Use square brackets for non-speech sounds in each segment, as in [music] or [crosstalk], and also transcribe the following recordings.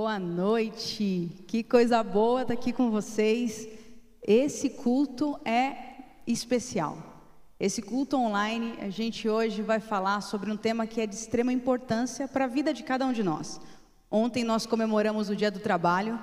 Boa noite. Que coisa boa estar aqui com vocês. Esse culto é especial. Esse culto online, a gente hoje vai falar sobre um tema que é de extrema importância para a vida de cada um de nós. Ontem nós comemoramos o Dia do Trabalho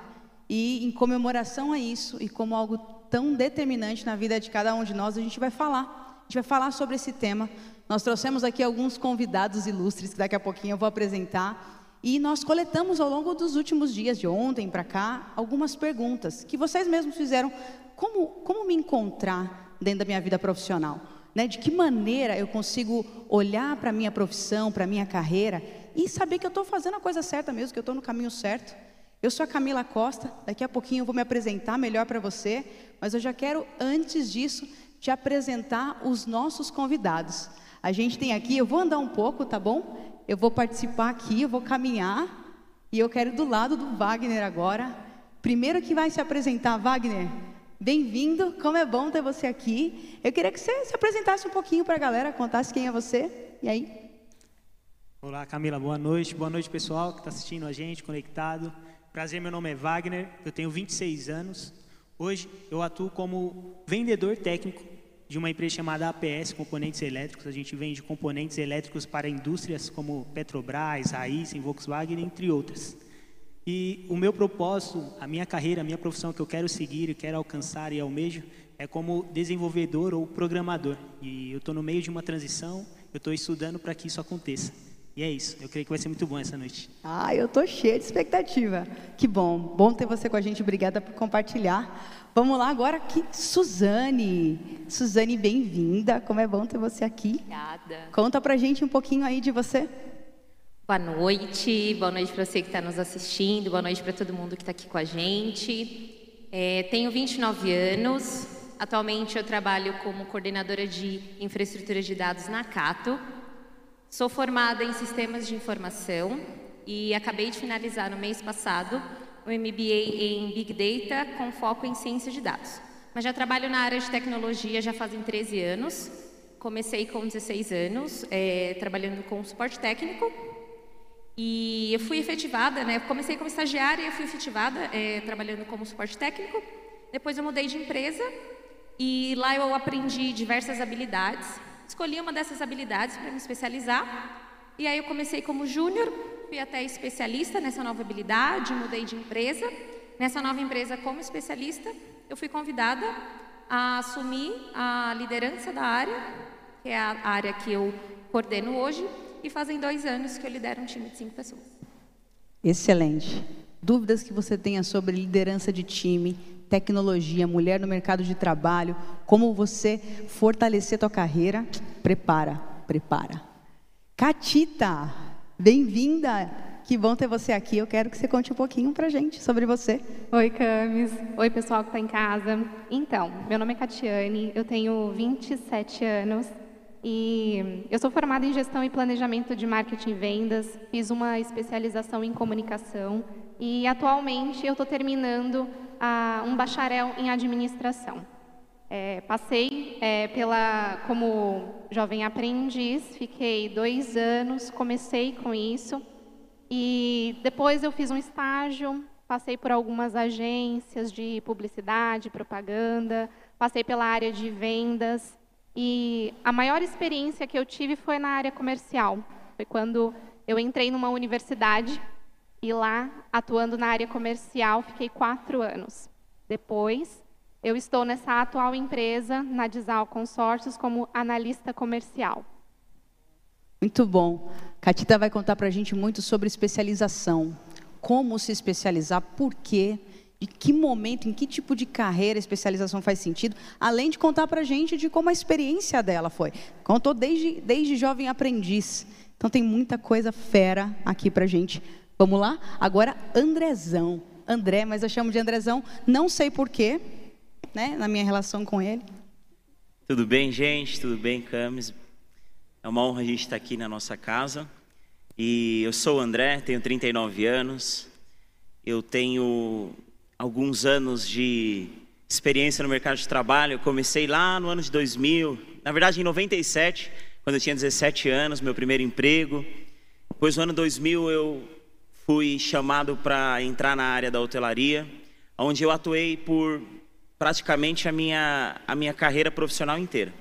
e, em comemoração a isso e como algo tão determinante na vida de cada um de nós, a gente vai falar. A gente vai falar sobre esse tema. Nós trouxemos aqui alguns convidados ilustres que daqui a pouquinho eu vou apresentar. E nós coletamos ao longo dos últimos dias, de ontem para cá, algumas perguntas que vocês mesmos fizeram. Como, como me encontrar dentro da minha vida profissional? Né? De que maneira eu consigo olhar para a minha profissão, para a minha carreira e saber que eu estou fazendo a coisa certa mesmo, que eu estou no caminho certo? Eu sou a Camila Costa, daqui a pouquinho eu vou me apresentar melhor para você, mas eu já quero, antes disso, te apresentar os nossos convidados. A gente tem aqui, eu vou andar um pouco, tá bom? Eu vou participar aqui, eu vou caminhar e eu quero do lado do Wagner agora. Primeiro que vai se apresentar, Wagner. Bem-vindo, como é bom ter você aqui. Eu queria que você se apresentasse um pouquinho para a galera, contasse quem é você. E aí? Olá, Camila, boa noite. Boa noite, pessoal que está assistindo a gente, conectado. Prazer, meu nome é Wagner, eu tenho 26 anos. Hoje eu atuo como vendedor técnico de uma empresa chamada APS Componentes Elétricos. A gente vende componentes elétricos para indústrias como Petrobras, Raizen, Volkswagen, entre outras. E o meu propósito, a minha carreira, a minha profissão que eu quero seguir, e quero alcançar e almejo, é como desenvolvedor ou programador. E eu estou no meio de uma transição, eu estou estudando para que isso aconteça. E é isso, eu creio que vai ser muito bom essa noite. Ah, eu estou cheia de expectativa. Que bom, bom ter você com a gente, obrigada por compartilhar. Vamos lá agora aqui, Suzane. Suzane, bem-vinda. Como é bom ter você aqui. Obrigada. Conta pra gente um pouquinho aí de você. Boa noite, boa noite para você que está nos assistindo, boa noite para todo mundo que está aqui com a gente. É, tenho 29 anos, atualmente eu trabalho como coordenadora de infraestrutura de dados na Cato. Sou formada em sistemas de informação e acabei de finalizar no mês passado o MBA em Big Data com foco em ciência de dados. Mas já trabalho na área de tecnologia já fazem 13 anos. Comecei com 16 anos, é, trabalhando com suporte técnico. E eu fui efetivada, né? Comecei como estagiária e fui efetivada é, trabalhando como suporte técnico. Depois eu mudei de empresa e lá eu aprendi diversas habilidades. Escolhi uma dessas habilidades para me especializar. E aí eu comecei como júnior, fui até especialista nessa nova habilidade, mudei de empresa. Nessa nova empresa, como especialista, eu fui convidada a assumir a liderança da área, que é a área que eu coordeno hoje, e fazem dois anos que eu lidero um time de cinco pessoas. Excelente. Dúvidas que você tenha sobre liderança de time, tecnologia, mulher no mercado de trabalho, como você fortalecer a tua carreira, prepara, prepara. Catita, Bem-vinda! Que bom ter você aqui. Eu quero que você conte um pouquinho pra gente sobre você. Oi, Camis. Oi, pessoal que está em casa. Então, meu nome é Catiane, eu tenho 27 anos e eu sou formada em gestão e planejamento de marketing e vendas, fiz uma especialização em comunicação e atualmente eu estou terminando ah, um bacharel em administração. É, passei é, pela como jovem aprendiz, fiquei dois anos, comecei com isso e depois eu fiz um estágio, passei por algumas agências de publicidade, propaganda, passei pela área de vendas e a maior experiência que eu tive foi na área comercial. Foi quando eu entrei numa universidade e lá, atuando na área comercial, fiquei quatro anos. Depois eu estou nessa atual empresa, na Disal Consórcios, como analista comercial. Muito bom. Catita vai contar para a gente muito sobre especialização. Como se especializar, por quê, de que momento, em que tipo de carreira a especialização faz sentido, além de contar para a gente de como a experiência dela foi. Contou desde, desde jovem aprendiz. Então tem muita coisa fera aqui para a gente. Vamos lá? Agora, Andrezão. André, mas eu chamo de Andrezão, não sei porquê, né, na minha relação com ele. Tudo bem, gente? Tudo bem, Camis? É uma honra a gente estar aqui na nossa casa. E eu sou o André, tenho 39 anos. Eu tenho alguns anos de experiência no mercado de trabalho. Eu comecei lá no ano de 2000, na verdade em 97, quando eu tinha 17 anos, meu primeiro emprego. Depois no ano 2000 eu fui chamado para entrar na área da hotelaria, onde eu atuei por praticamente a minha, a minha carreira profissional inteira.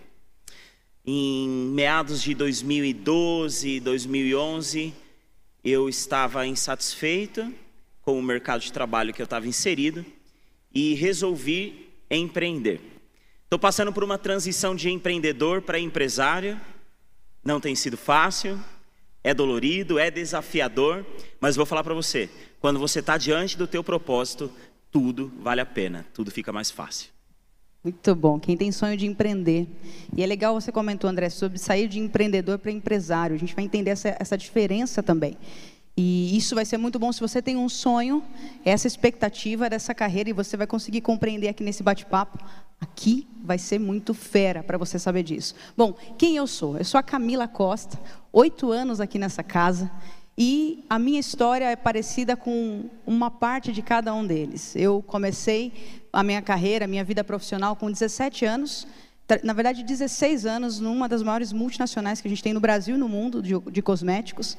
Em meados de 2012, 2011, eu estava insatisfeito com o mercado de trabalho que eu estava inserido e resolvi empreender. Estou passando por uma transição de empreendedor para empresário. Não tem sido fácil, é dolorido, é desafiador, mas vou falar para você: quando você está diante do teu propósito, tudo vale a pena, tudo fica mais fácil. Muito bom. Quem tem sonho de empreender. E é legal você comentou, André, sobre sair de empreendedor para empresário. A gente vai entender essa, essa diferença também. E isso vai ser muito bom se você tem um sonho, essa expectativa dessa carreira, e você vai conseguir compreender aqui nesse bate-papo. Aqui vai ser muito fera para você saber disso. Bom, quem eu sou? Eu sou a Camila Costa, oito anos aqui nessa casa. E a minha história é parecida com uma parte de cada um deles. Eu comecei a minha carreira, a minha vida profissional com 17 anos, na verdade 16 anos, numa das maiores multinacionais que a gente tem no Brasil e no mundo de, de cosméticos.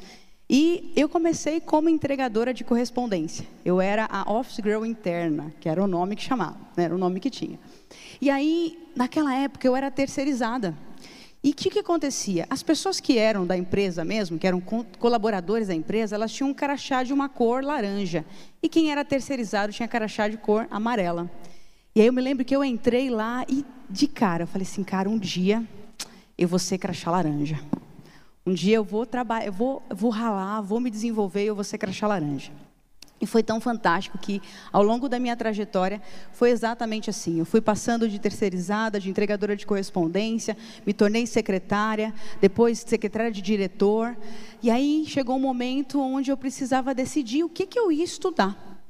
E eu comecei como entregadora de correspondência. Eu era a office girl interna, que era o nome que chamava, né? era o nome que tinha. E aí, naquela época, eu era terceirizada. E o que, que acontecia? As pessoas que eram da empresa mesmo, que eram colaboradores da empresa, elas tinham um crachá de uma cor laranja. E quem era terceirizado tinha crachá de cor amarela. E aí eu me lembro que eu entrei lá e, de cara, eu falei assim, cara, um dia eu vou ser crachá laranja. Um dia eu vou trabalhar, eu vou, vou ralar, vou me desenvolver eu vou ser crachá laranja. E foi tão fantástico que, ao longo da minha trajetória, foi exatamente assim. Eu fui passando de terceirizada, de entregadora de correspondência, me tornei secretária, depois secretária de diretor. E aí chegou um momento onde eu precisava decidir o que, que eu ia estudar.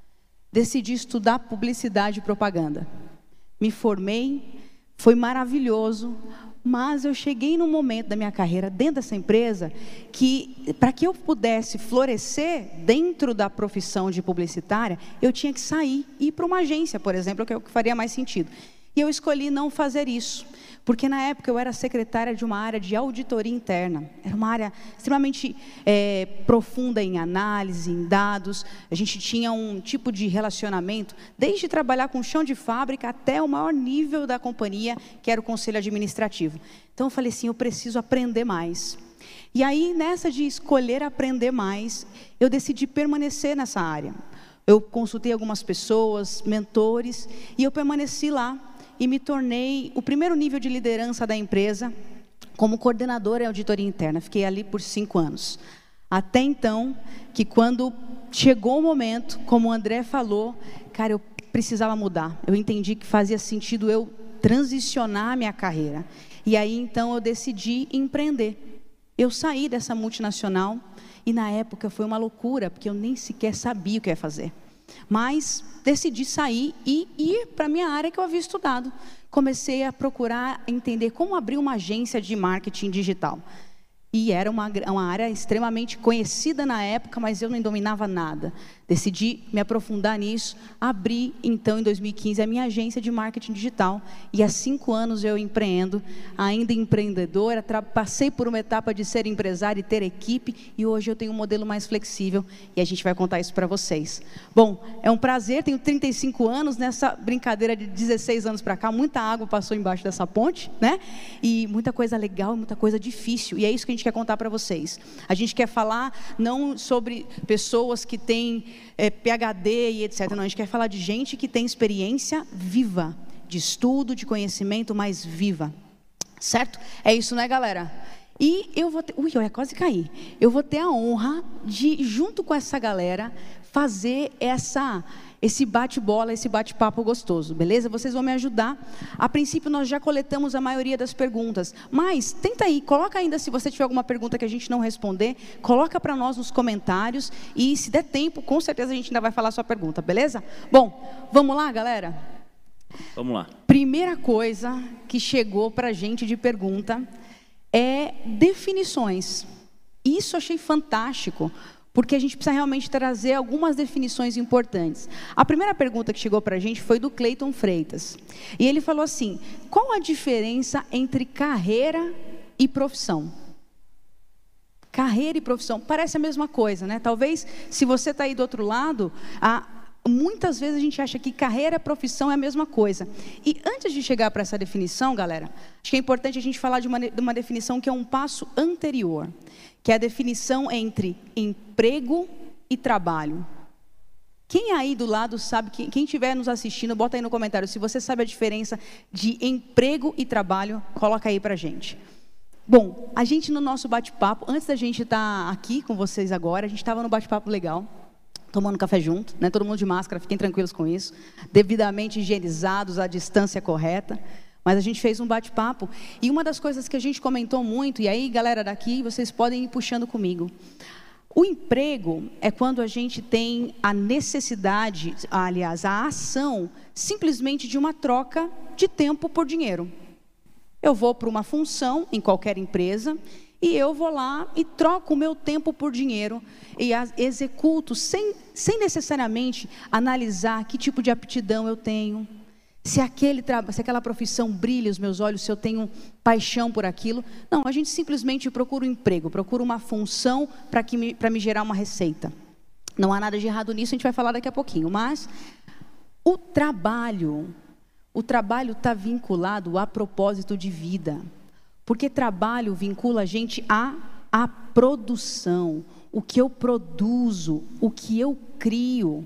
Decidi estudar publicidade e propaganda. Me formei, foi maravilhoso, mas eu cheguei num momento da minha carreira dentro dessa empresa que, para que eu pudesse florescer dentro da profissão de publicitária, eu tinha que sair e ir para uma agência, por exemplo, que é o que faria mais sentido. E eu escolhi não fazer isso. Porque na época eu era secretária de uma área de auditoria interna. Era uma área extremamente é, profunda em análise, em dados. A gente tinha um tipo de relacionamento, desde trabalhar com chão de fábrica até o maior nível da companhia, que era o conselho administrativo. Então eu falei assim: eu preciso aprender mais. E aí, nessa de escolher aprender mais, eu decidi permanecer nessa área. Eu consultei algumas pessoas, mentores, e eu permaneci lá e me tornei o primeiro nível de liderança da empresa como coordenadora em auditoria interna. Fiquei ali por cinco anos. Até então, que quando chegou o momento, como o André falou, cara, eu precisava mudar. Eu entendi que fazia sentido eu transicionar a minha carreira. E aí então eu decidi empreender. Eu saí dessa multinacional e na época foi uma loucura, porque eu nem sequer sabia o que ia fazer. Mas decidi sair e ir para a minha área que eu havia estudado. Comecei a procurar entender como abrir uma agência de marketing digital. E era uma, uma área extremamente conhecida na época, mas eu nem dominava nada. Decidi me aprofundar nisso, abri então em 2015 a minha agência de marketing digital e há cinco anos eu empreendo, ainda empreendedora, passei por uma etapa de ser empresária e ter equipe e hoje eu tenho um modelo mais flexível e a gente vai contar isso para vocês. Bom, é um prazer, tenho 35 anos nessa brincadeira de 16 anos para cá, muita água passou embaixo dessa ponte, né? E muita coisa legal, muita coisa difícil e é isso que a gente quer contar para vocês. A gente quer falar não sobre pessoas que têm é, PhD e etc. Não, a gente quer falar de gente que tem experiência viva, de estudo, de conhecimento mais viva. Certo? É isso, né, galera? E eu vou ter. Ui, eu quase cair. Eu vou ter a honra de, junto com essa galera, fazer essa esse bate-bola, esse bate-papo gostoso, beleza? Vocês vão me ajudar. A princípio, nós já coletamos a maioria das perguntas, mas tenta aí, coloca ainda se você tiver alguma pergunta que a gente não responder, coloca para nós nos comentários e se der tempo, com certeza a gente ainda vai falar a sua pergunta, beleza? Bom, vamos lá, galera? Vamos lá. Primeira coisa que chegou para a gente de pergunta é definições. Isso eu achei fantástico, porque a gente precisa realmente trazer algumas definições importantes. A primeira pergunta que chegou para a gente foi do Cleiton Freitas. E ele falou assim: qual a diferença entre carreira e profissão? Carreira e profissão, parece a mesma coisa, né? Talvez, se você está aí do outro lado, a, muitas vezes a gente acha que carreira e profissão é a mesma coisa. E antes de chegar para essa definição, galera, acho que é importante a gente falar de uma, de uma definição que é um passo anterior, que é a definição entre emprego e trabalho. Quem aí do lado sabe, quem estiver nos assistindo, bota aí no comentário. Se você sabe a diferença de emprego e trabalho, coloca aí para gente. Bom, a gente no nosso bate-papo, antes da gente estar tá aqui com vocês agora, a gente estava no bate-papo legal, tomando café junto, né? todo mundo de máscara, fiquem tranquilos com isso, devidamente higienizados, a distância correta. Mas a gente fez um bate-papo e uma das coisas que a gente comentou muito, e aí, galera daqui, vocês podem ir puxando comigo. O emprego é quando a gente tem a necessidade, aliás, a ação simplesmente de uma troca de tempo por dinheiro. Eu vou para uma função em qualquer empresa e eu vou lá e troco o meu tempo por dinheiro e executo sem, sem necessariamente analisar que tipo de aptidão eu tenho, se, aquele, se aquela profissão brilha os meus olhos, se eu tenho paixão por aquilo. Não, a gente simplesmente procura um emprego, procura uma função para me, me gerar uma receita. Não há nada de errado nisso, a gente vai falar daqui a pouquinho. Mas o trabalho o trabalho está vinculado a propósito de vida. Porque trabalho vincula a gente à, à produção, o que eu produzo, o que eu crio.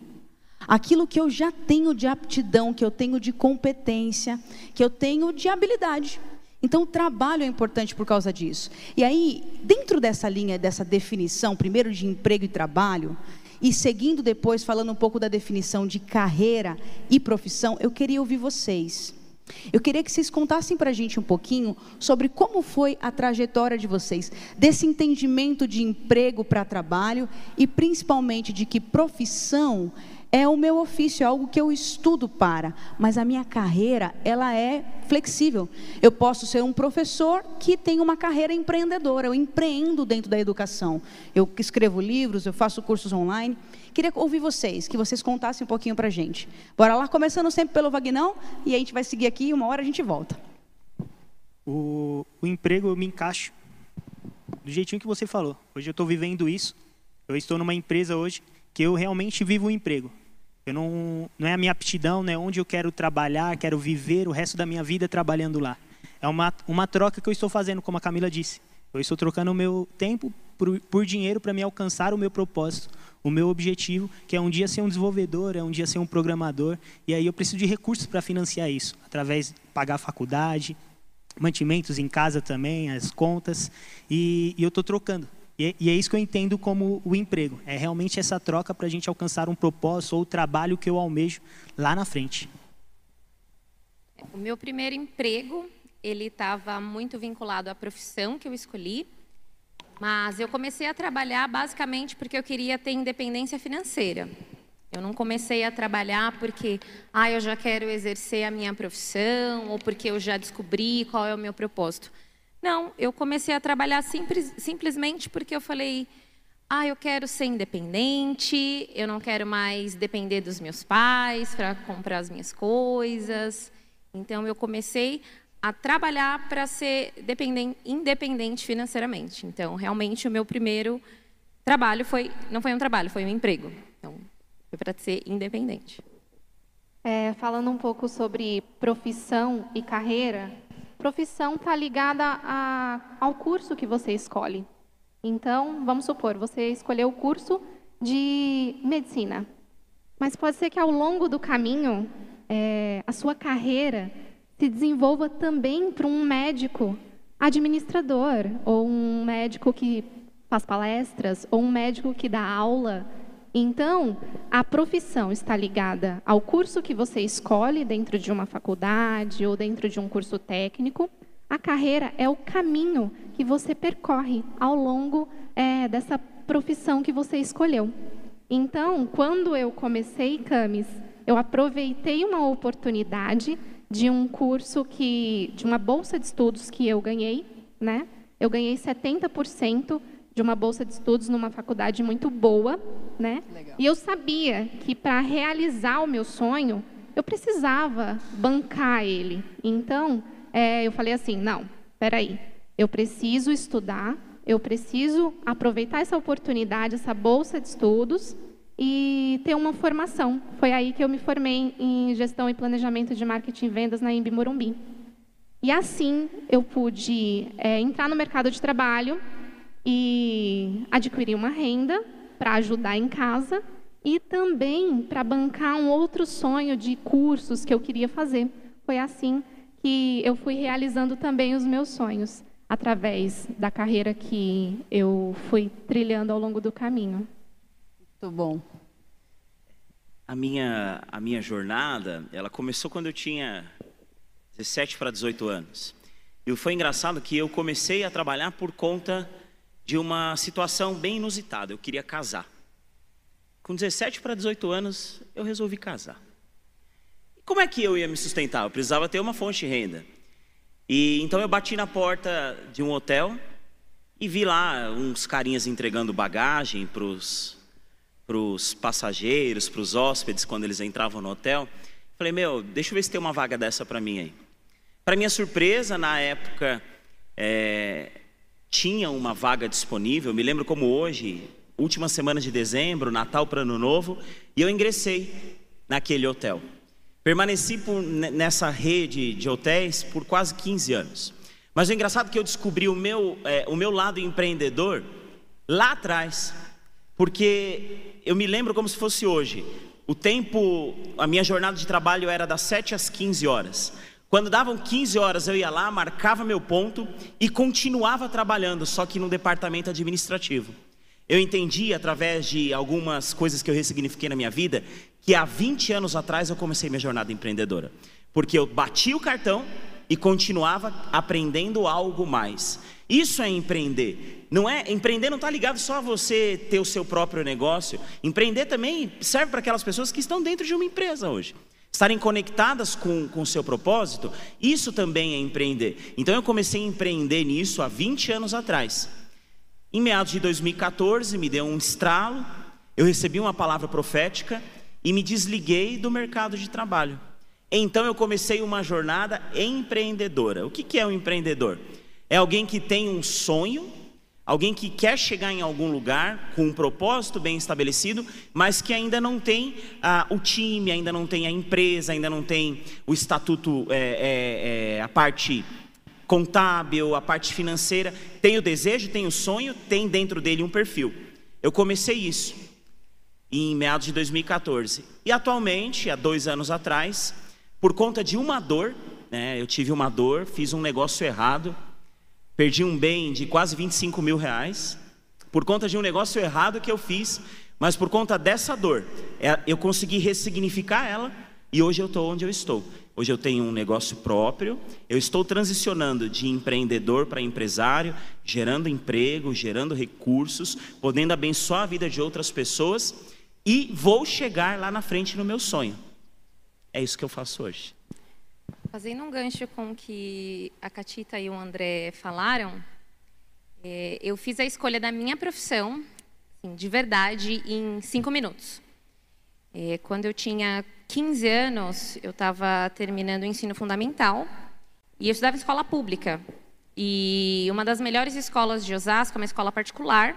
Aquilo que eu já tenho de aptidão, que eu tenho de competência, que eu tenho de habilidade. Então, o trabalho é importante por causa disso. E aí, dentro dessa linha, dessa definição, primeiro de emprego e trabalho, e seguindo depois, falando um pouco da definição de carreira e profissão, eu queria ouvir vocês. Eu queria que vocês contassem para a gente um pouquinho sobre como foi a trajetória de vocês, desse entendimento de emprego para trabalho e principalmente de que profissão é o meu ofício, é algo que eu estudo para, mas a minha carreira, ela é flexível. Eu posso ser um professor que tem uma carreira empreendedora, eu empreendo dentro da educação. Eu escrevo livros, eu faço cursos online. Queria ouvir vocês, que vocês contassem um pouquinho para a gente. Bora lá, começando sempre pelo Vagnão, e a gente vai seguir aqui, uma hora a gente volta. O, o emprego eu me encaixo do jeitinho que você falou. Hoje eu estou vivendo isso. Eu estou numa empresa hoje que eu realmente vivo o emprego. Eu não, não é a minha aptidão, não é onde eu quero trabalhar, quero viver o resto da minha vida trabalhando lá. É uma, uma troca que eu estou fazendo, como a Camila disse. Eu estou trocando o meu tempo por, por dinheiro para me alcançar o meu propósito, o meu objetivo, que é um dia ser um desenvolvedor, é um dia ser um programador. E aí eu preciso de recursos para financiar isso, através de pagar a faculdade, mantimentos em casa também, as contas. E, e eu estou trocando. E, e, é isso que eu entendo como o emprego. É realmente essa troca para a gente alcançar um propósito ou o trabalho que eu almejo lá na frente. O meu primeiro emprego, ele estava muito vinculado à profissão que eu escolhi. Mas eu comecei a trabalhar basicamente porque eu queria ter independência financeira. Eu não comecei a trabalhar porque, ah, eu já quero exercer a minha profissão ou porque eu já descobri qual é o meu propósito. Não, eu comecei a trabalhar simples, simplesmente porque eu falei: ah, eu quero ser independente, eu não quero mais depender dos meus pais para comprar as minhas coisas. Então, eu comecei a trabalhar para ser independente financeiramente. Então, realmente, o meu primeiro trabalho foi não foi um trabalho, foi um emprego. Então, foi para ser independente. É, falando um pouco sobre profissão e carreira, profissão está ligada a, ao curso que você escolhe. Então, vamos supor, você escolheu o curso de medicina. Mas pode ser que ao longo do caminho, é, a sua carreira se desenvolva também para um médico administrador, ou um médico que faz palestras, ou um médico que dá aula então, a profissão está ligada ao curso que você escolhe dentro de uma faculdade ou dentro de um curso técnico. A carreira é o caminho que você percorre ao longo é, dessa profissão que você escolheu. Então, quando eu comecei Camis, eu aproveitei uma oportunidade de um curso que, de uma bolsa de estudos que eu ganhei, né? Eu ganhei 70% de uma bolsa de estudos numa faculdade muito boa, né? Legal. E eu sabia que para realizar o meu sonho, eu precisava bancar ele. Então, é, eu falei assim, não, espera aí, eu preciso estudar, eu preciso aproveitar essa oportunidade, essa bolsa de estudos e ter uma formação. Foi aí que eu me formei em gestão e planejamento de marketing e vendas na Imbi Morumbi. E assim eu pude é, entrar no mercado de trabalho e adquirir uma renda para ajudar em casa e também para bancar um outro sonho de cursos que eu queria fazer. Foi assim que eu fui realizando também os meus sonhos através da carreira que eu fui trilhando ao longo do caminho. Muito bom. A minha, a minha jornada, ela começou quando eu tinha 17 para 18 anos. E foi engraçado que eu comecei a trabalhar por conta de uma situação bem inusitada. Eu queria casar. Com 17 para 18 anos, eu resolvi casar. E como é que eu ia me sustentar? Eu precisava ter uma fonte de renda. E então eu bati na porta de um hotel e vi lá uns carinhas entregando bagagem para os passageiros, para os hóspedes, quando eles entravam no hotel. Falei, meu, deixa eu ver se tem uma vaga dessa para mim aí. Para minha surpresa, na época, é, tinha uma vaga disponível, me lembro como hoje, última semana de dezembro, Natal para Ano Novo, e eu ingressei naquele hotel. Permaneci por, nessa rede de hotéis por quase 15 anos. Mas o engraçado é que eu descobri o meu, é, o meu lado empreendedor lá atrás, porque eu me lembro como se fosse hoje. O tempo, a minha jornada de trabalho era das 7 às 15 horas. Quando davam 15 horas, eu ia lá, marcava meu ponto e continuava trabalhando, só que no departamento administrativo. Eu entendi através de algumas coisas que eu ressignifiquei na minha vida que há 20 anos atrás eu comecei minha jornada empreendedora. Porque eu bati o cartão e continuava aprendendo algo mais. Isso é empreender. Não é empreender não está ligado só a você ter o seu próprio negócio. Empreender também serve para aquelas pessoas que estão dentro de uma empresa hoje. Estarem conectadas com, o seu propósito, isso também é empreender. Então eu comecei a empreender nisso há 20 anos atrás. Em meados de 2014, me deu um estralo, eu recebi uma palavra profética e me desliguei do mercado de trabalho. Então eu comecei uma jornada empreendedora. O que é um empreendedor? É alguém que tem um sonho, alguém que quer chegar em algum lugar com um propósito bem estabelecido, mas que ainda não tem ah, o time, ainda não tem a empresa, ainda não tem o estatuto, é, é, é, a parte contábil, a parte financeira. Tem o desejo, tem o sonho, tem dentro dele um perfil. Eu comecei isso em meados de 2014. E atualmente, há dois anos atrás, por conta de uma dor, né, eu tive uma dor, fiz um negócio errado, perdi um bem de quase 25 mil reais, por conta de um negócio errado que eu fiz, mas por conta dessa dor, é, eu consegui ressignificar ela e hoje eu estou onde eu estou. Hoje eu tenho um negócio próprio, eu estou transicionando de empreendedor para empresário, gerando emprego, gerando recursos, podendo abençoar a vida de outras pessoas e vou chegar lá na frente no meu sonho. É isso que eu faço hoje. Fazendo um gancho com o que a Catita e o André falaram, é, eu fiz a escolha da minha profissão, assim, de verdade, em cinco minutos. É, quando eu tinha 15 anos, eu estava terminando o ensino fundamental e eu estudava em escola pública. E uma das melhores escolas de Osasco, uma escola particular,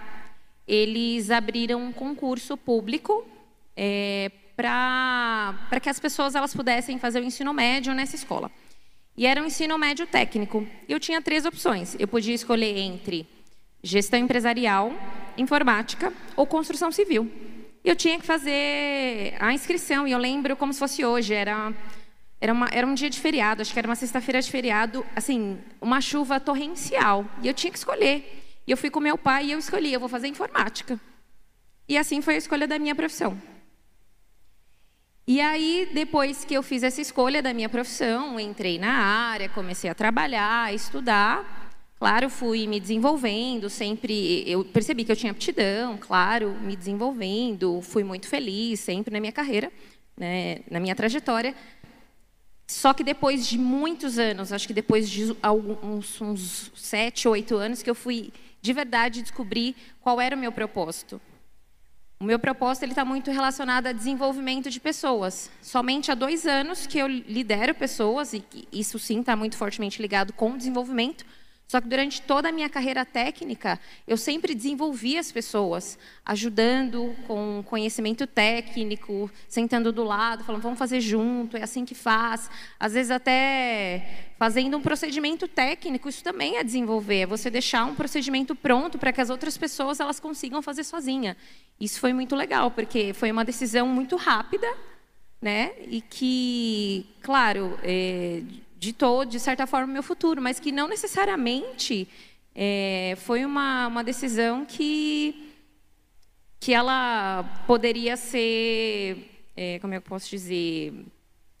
eles abriram um concurso público é, para que as pessoas elas pudessem fazer o ensino médio nessa escola. E era um ensino médio técnico. Eu tinha três opções. Eu podia escolher entre gestão empresarial, informática ou construção civil. Eu tinha que fazer a inscrição, e eu lembro como se fosse hoje, era, era, uma, era um dia de feriado, acho que era uma sexta-feira de feriado, assim, uma chuva torrencial, e eu tinha que escolher. E eu fui com meu pai e eu escolhi, eu vou fazer informática. E assim foi a escolha da minha profissão. E aí, depois que eu fiz essa escolha da minha profissão, entrei na área, comecei a trabalhar, a estudar. Claro, fui me desenvolvendo, sempre eu percebi que eu tinha aptidão, claro, me desenvolvendo, fui muito feliz sempre na minha carreira, né, na minha trajetória. Só que depois de muitos anos, acho que depois de alguns uns sete, oito anos, que eu fui de verdade descobrir qual era o meu propósito. O meu propósito está muito relacionado a desenvolvimento de pessoas. Somente há dois anos que eu lidero pessoas, e isso sim está muito fortemente ligado com o desenvolvimento, Só que durante toda a minha carreira técnica, eu sempre desenvolvi as pessoas, ajudando com conhecimento técnico, sentando do lado, falando, vamos fazer junto, é assim que faz. Às vezes até fazendo um procedimento técnico, isso também é desenvolver, é você deixar um procedimento pronto para que as outras pessoas elas consigam fazer sozinha. Isso foi muito legal, porque foi uma decisão muito rápida, né? E que, claro, é, ditou, de certa forma, o meu futuro, mas que não necessariamente é, foi uma, uma decisão que, que ela poderia ser, é, como é que eu posso dizer,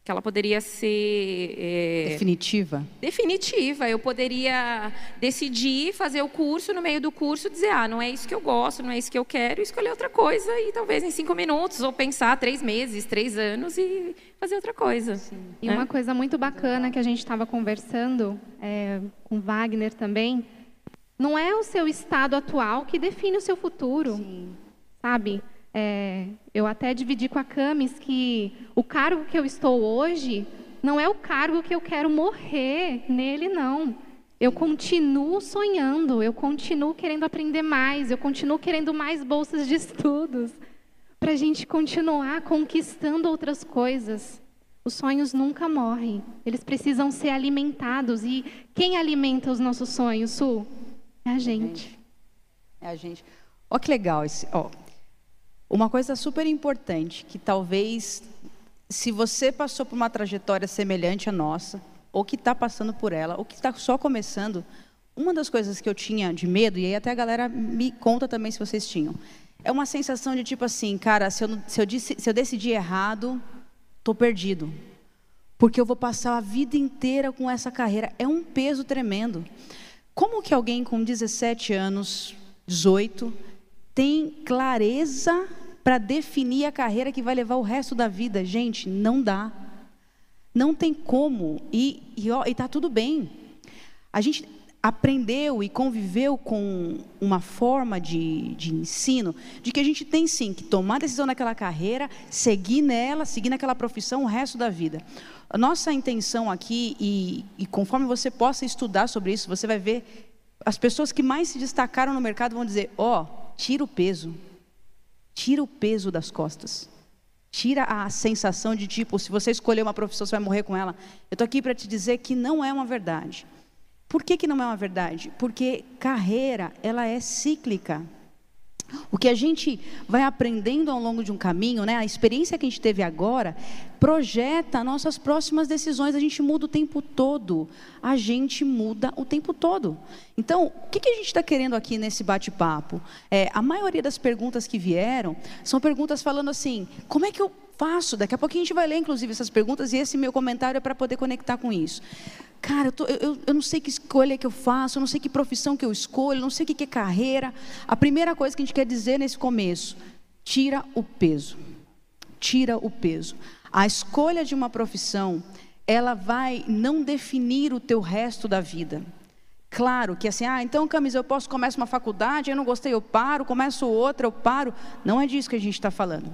que ela poderia ser é, definitiva. Definitiva. Eu poderia decidir fazer o curso no meio do curso, dizer ah, não é isso que eu gosto, não é isso que eu quero, e escolher outra coisa e talvez em cinco minutos ou pensar três meses, três anos e fazer outra coisa. Sim. E uma coisa muito bacana que a gente estava conversando é, com Wagner também, não é o seu estado atual que define o seu futuro, Sim. sabe? É, eu até dividi com a Camis que o cargo que eu estou hoje não é o cargo que eu quero morrer nele, não. Eu continuo sonhando, eu continuo querendo aprender mais, eu continuo querendo mais bolsas de estudos, para a gente continuar conquistando outras coisas. Os sonhos nunca morrem, eles precisam ser alimentados. E quem alimenta os nossos sonhos, Su? É a gente. É a gente. Olha que legal esse. Ó, uma coisa super importante, que talvez, se você passou por uma trajetória semelhante à nossa, ou que está passando por ela, ou que está só começando, uma das coisas que eu tinha de medo, e aí até a galera me conta também se vocês tinham, é uma sensação de tipo assim, cara, se eu, se eu, se eu decidir errado, estou perdido. Porque eu vou passar a vida inteira com essa carreira. É um peso tremendo. Como que alguém com 17 anos, 18, tem clareza para definir a carreira que vai levar o resto da vida. Gente, não dá. Não tem como. E está tudo bem. A gente aprendeu e conviveu com uma forma de, de ensino de que a gente tem sim que tomar decisão naquela carreira, seguir nela, seguir naquela profissão o resto da vida. A nossa intenção aqui, e, e conforme você possa estudar sobre isso, você vai ver as pessoas que mais se destacaram no mercado vão dizer: ó, oh, tira o peso. Tira o peso das costas. Tira a sensação de tipo, se você escolher uma profissão, você vai morrer com ela. Eu estou aqui para te dizer que não é uma verdade. Por que, que não é uma verdade? Porque carreira, ela é cíclica. O que a gente vai aprendendo ao longo de um caminho, né, a experiência que a gente teve agora, projeta nossas próximas decisões. A gente muda o tempo todo. A gente muda o tempo todo. Então, o que, a gente está querendo aqui nesse bate-papo? É, a maioria das perguntas que vieram são perguntas falando assim: como é que eu faço? Daqui a pouco a gente vai ler, inclusive, essas perguntas, e esse meu comentário é para poder conectar com isso. Cara, eu, tô, eu, eu, não sei que escolha que eu faço, eu não sei que profissão que eu escolho, eu não sei o que é carreira. A primeira coisa que a gente quer dizer nesse começo, tira o peso. Tira o peso. A escolha de uma profissão, ela vai não definir o teu resto da vida. Claro que assim, ah, então, Camis, eu posso começar uma faculdade, eu não gostei, eu paro, começo outra, eu paro. Não é disso que a gente está falando.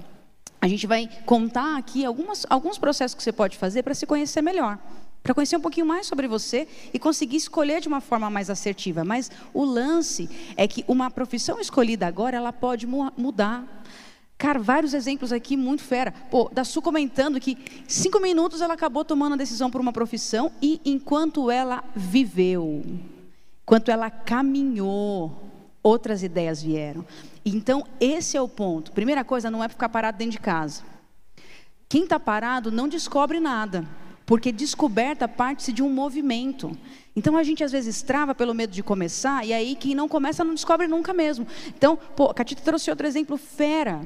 A gente vai contar aqui algumas, alguns processos que você pode fazer para se conhecer melhor para conhecer um pouquinho mais sobre você e conseguir escolher de uma forma mais assertiva. Mas o lance é que uma profissão escolhida agora, ela pode mu mudar. Cara, vários exemplos aqui muito fera. Pô, da Su comentando que cinco minutos ela acabou tomando a decisão por uma profissão e enquanto ela viveu, enquanto ela caminhou, outras ideias vieram. Então, esse é o ponto. Primeira coisa, não é ficar parado dentro de casa. Quem está parado não descobre nada. Porque descoberta parte-se de um movimento. Então a gente às vezes trava pelo medo de começar, e aí quem não começa não descobre nunca mesmo. Então, pô, a Catita trouxe outro exemplo fera,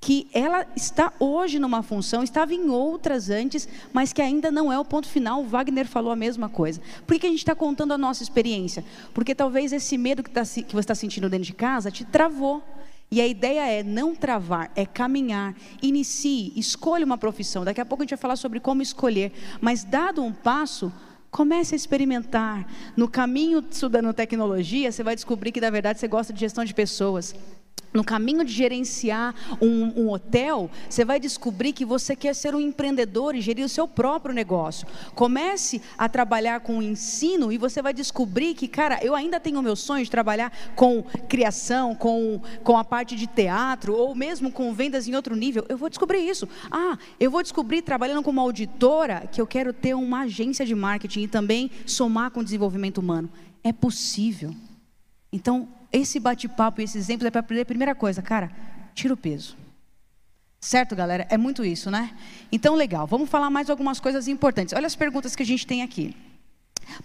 que ela está hoje numa função, estava em outras antes, mas que ainda não é o ponto final. O Wagner falou a mesma coisa. Por que a gente está contando a nossa experiência? Porque talvez esse medo que, tá, que você está sentindo dentro de casa te travou. E a ideia é não travar, é caminhar. Inicie, escolha uma profissão. Daqui a pouco a gente vai falar sobre como escolher. Mas dado um passo, comece a experimentar. No caminho estudando tecnologia, você vai descobrir que na verdade você gosta de gestão de pessoas. No caminho de gerenciar um, um, hotel, você vai descobrir que você quer ser um empreendedor e gerir o seu próprio negócio. Comece a trabalhar com o ensino e você vai descobrir que, cara, eu ainda tenho o meu sonho de trabalhar com criação, com, com a parte de teatro, ou mesmo com vendas em outro nível. Eu vou descobrir isso. Ah, eu vou descobrir trabalhando como auditora que eu quero ter uma agência de marketing e também somar com o desenvolvimento humano. É possível. Então, esse bate-papo e esses exemplos é para aprender a primeira coisa, cara, tira o peso. Certo, galera? É muito isso, né? Então, legal. Vamos falar mais algumas coisas importantes. Olha as perguntas que a gente tem aqui.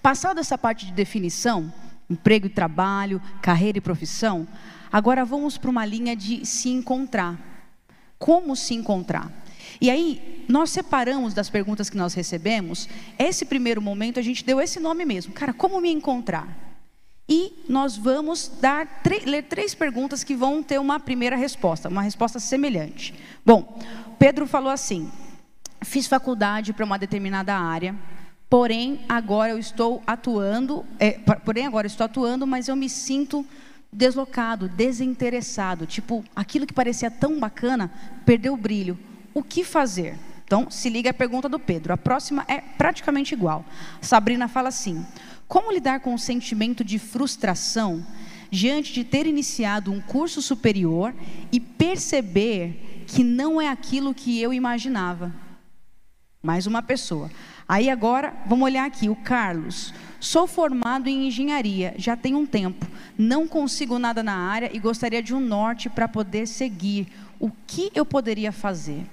Passado essa parte de definição, emprego e trabalho, carreira e profissão, agora vamos para uma linha de se encontrar. Como se encontrar? E aí, nós separamos das perguntas que nós recebemos, esse primeiro momento a gente deu esse nome mesmo. Cara, como me encontrar? E nós vamos dar ler três perguntas que vão ter uma primeira resposta, uma resposta semelhante. Bom, Pedro falou assim: fiz faculdade para uma determinada área, porém agora eu estou atuando, é, porém agora estou atuando, mas eu me sinto deslocado, desinteressado, tipo aquilo que parecia tão bacana perdeu o brilho. O que fazer? Então, se liga a pergunta do Pedro. A próxima é praticamente igual. Sabrina fala assim: como lidar com o sentimento de frustração diante de ter iniciado um curso superior e perceber que não é aquilo que eu imaginava? Mais uma pessoa. Aí agora, vamos olhar aqui, o Carlos. Sou formado em engenharia, já tem um tempo. Não consigo nada na área e gostaria de um norte para poder seguir. O que eu poderia fazer?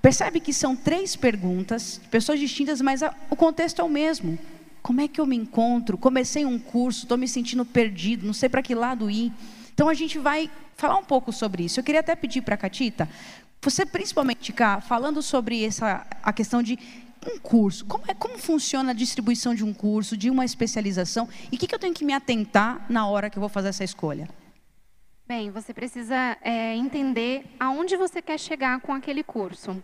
Percebe que são três perguntas, pessoas distintas, mas o contexto é o mesmo. Como é que eu me encontro? Comecei um curso, estou me sentindo perdido, não sei para que lado ir. Então a gente vai falar um pouco sobre isso. Eu queria até pedir para a Catita, você principalmente cá, falando sobre essa a questão de um curso, como é como funciona a distribuição de um curso, de uma especialização e o que, que eu tenho que me atentar na hora que eu vou fazer essa escolha? Bem, você precisa é, entender aonde você quer chegar com aquele curso.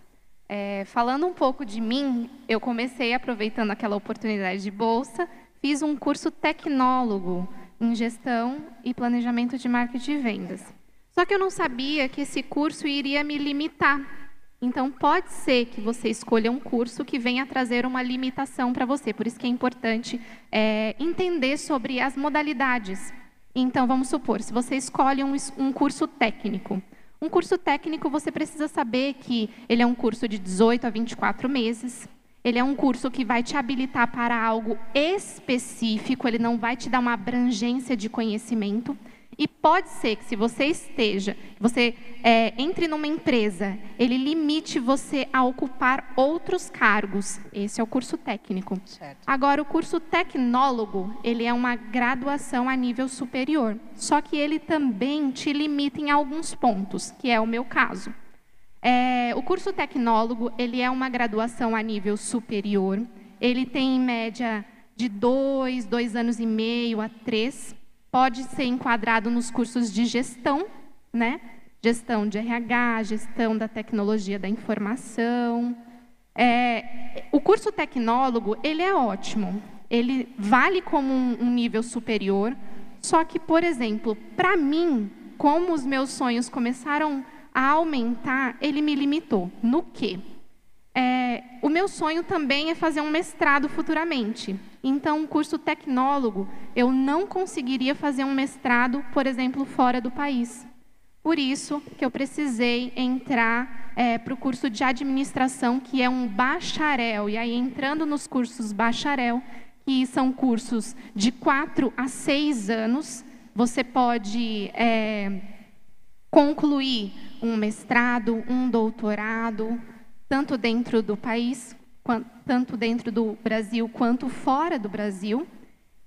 É, falando um pouco de mim, eu comecei aproveitando aquela oportunidade de bolsa, fiz um curso tecnólogo em gestão e planejamento de marketing e vendas. Só que eu não sabia que esse curso iria me limitar. Então, pode ser que você escolha um curso que venha trazer uma limitação para você. Por isso que é importante é, entender sobre as modalidades. Então, vamos supor, se você escolhe um, um curso técnico, um curso técnico, você precisa saber que ele é um curso de 18 a 24 meses. Ele é um curso que vai te habilitar para algo específico, ele não vai te dar uma abrangência de conhecimento. E pode ser que se você esteja, você é, entre numa empresa, ele limite você a ocupar outros cargos. Esse é o curso técnico. Certo. Agora, o curso tecnólogo, ele é uma graduação a nível superior. Só que ele também te limita em alguns pontos, que é o meu caso. É, o curso tecnólogo, ele é uma graduação a nível superior. Ele tem, em média, de dois, dois anos e meio a três pode ser enquadrado nos cursos de gestão, né? Gestão de RH, gestão da tecnologia da informação. É, o curso tecnólogo, ele é ótimo. Ele vale como um, um nível superior. Só que, por exemplo, para mim, como os meus sonhos começaram a aumentar, ele me limitou. No quê? É, o meu sonho também é fazer um mestrado futuramente. Então, um curso tecnólogo, eu não conseguiria fazer um mestrado, por exemplo, fora do país. Por isso que eu precisei entrar é, para o curso de administração, que é um bacharel. E aí, entrando nos cursos bacharel, que são cursos de quatro a seis anos, você pode é, concluir um mestrado, um doutorado, tanto dentro do país, tanto dentro do Brasil quanto fora do Brasil.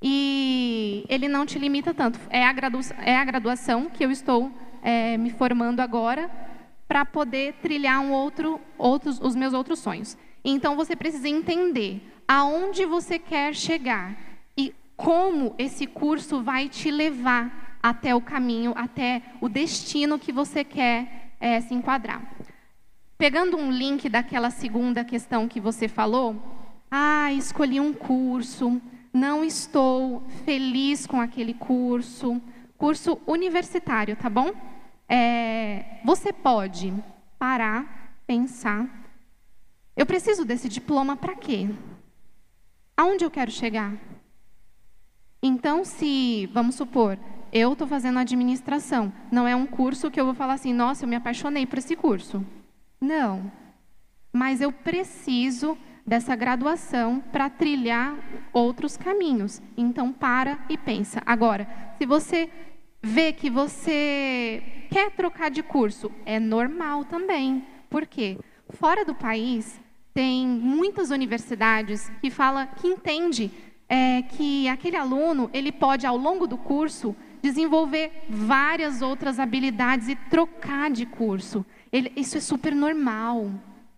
E ele não te limita tanto. É a, graduação, é a graduação que eu estou é, me formando agora para poder trilhar um outro, outros, os meus outros sonhos. Então você precisa entender aonde você quer chegar e como esse curso vai te levar até o caminho, até o destino que você quer é, se enquadrar. Pegando um link daquela segunda questão que você falou, ah, escolhi um curso, não estou feliz com aquele curso, curso universitário, tá bom? É, você pode parar, pensar. Eu preciso desse diploma para quê? Aonde eu quero chegar? Então, se, vamos supor, eu estou fazendo administração, não é um curso que eu vou falar assim, nossa, eu me apaixonei por esse curso. Não. Mas eu preciso dessa graduação para trilhar outros caminhos. Então, para e pensa. Agora, se você vê que você quer trocar de curso, é normal também. Por quê? Fora do país, tem muitas universidades que fala que entende é, que aquele aluno ele pode ao longo do curso desenvolver várias outras habilidades e trocar de curso. Ele, isso é super normal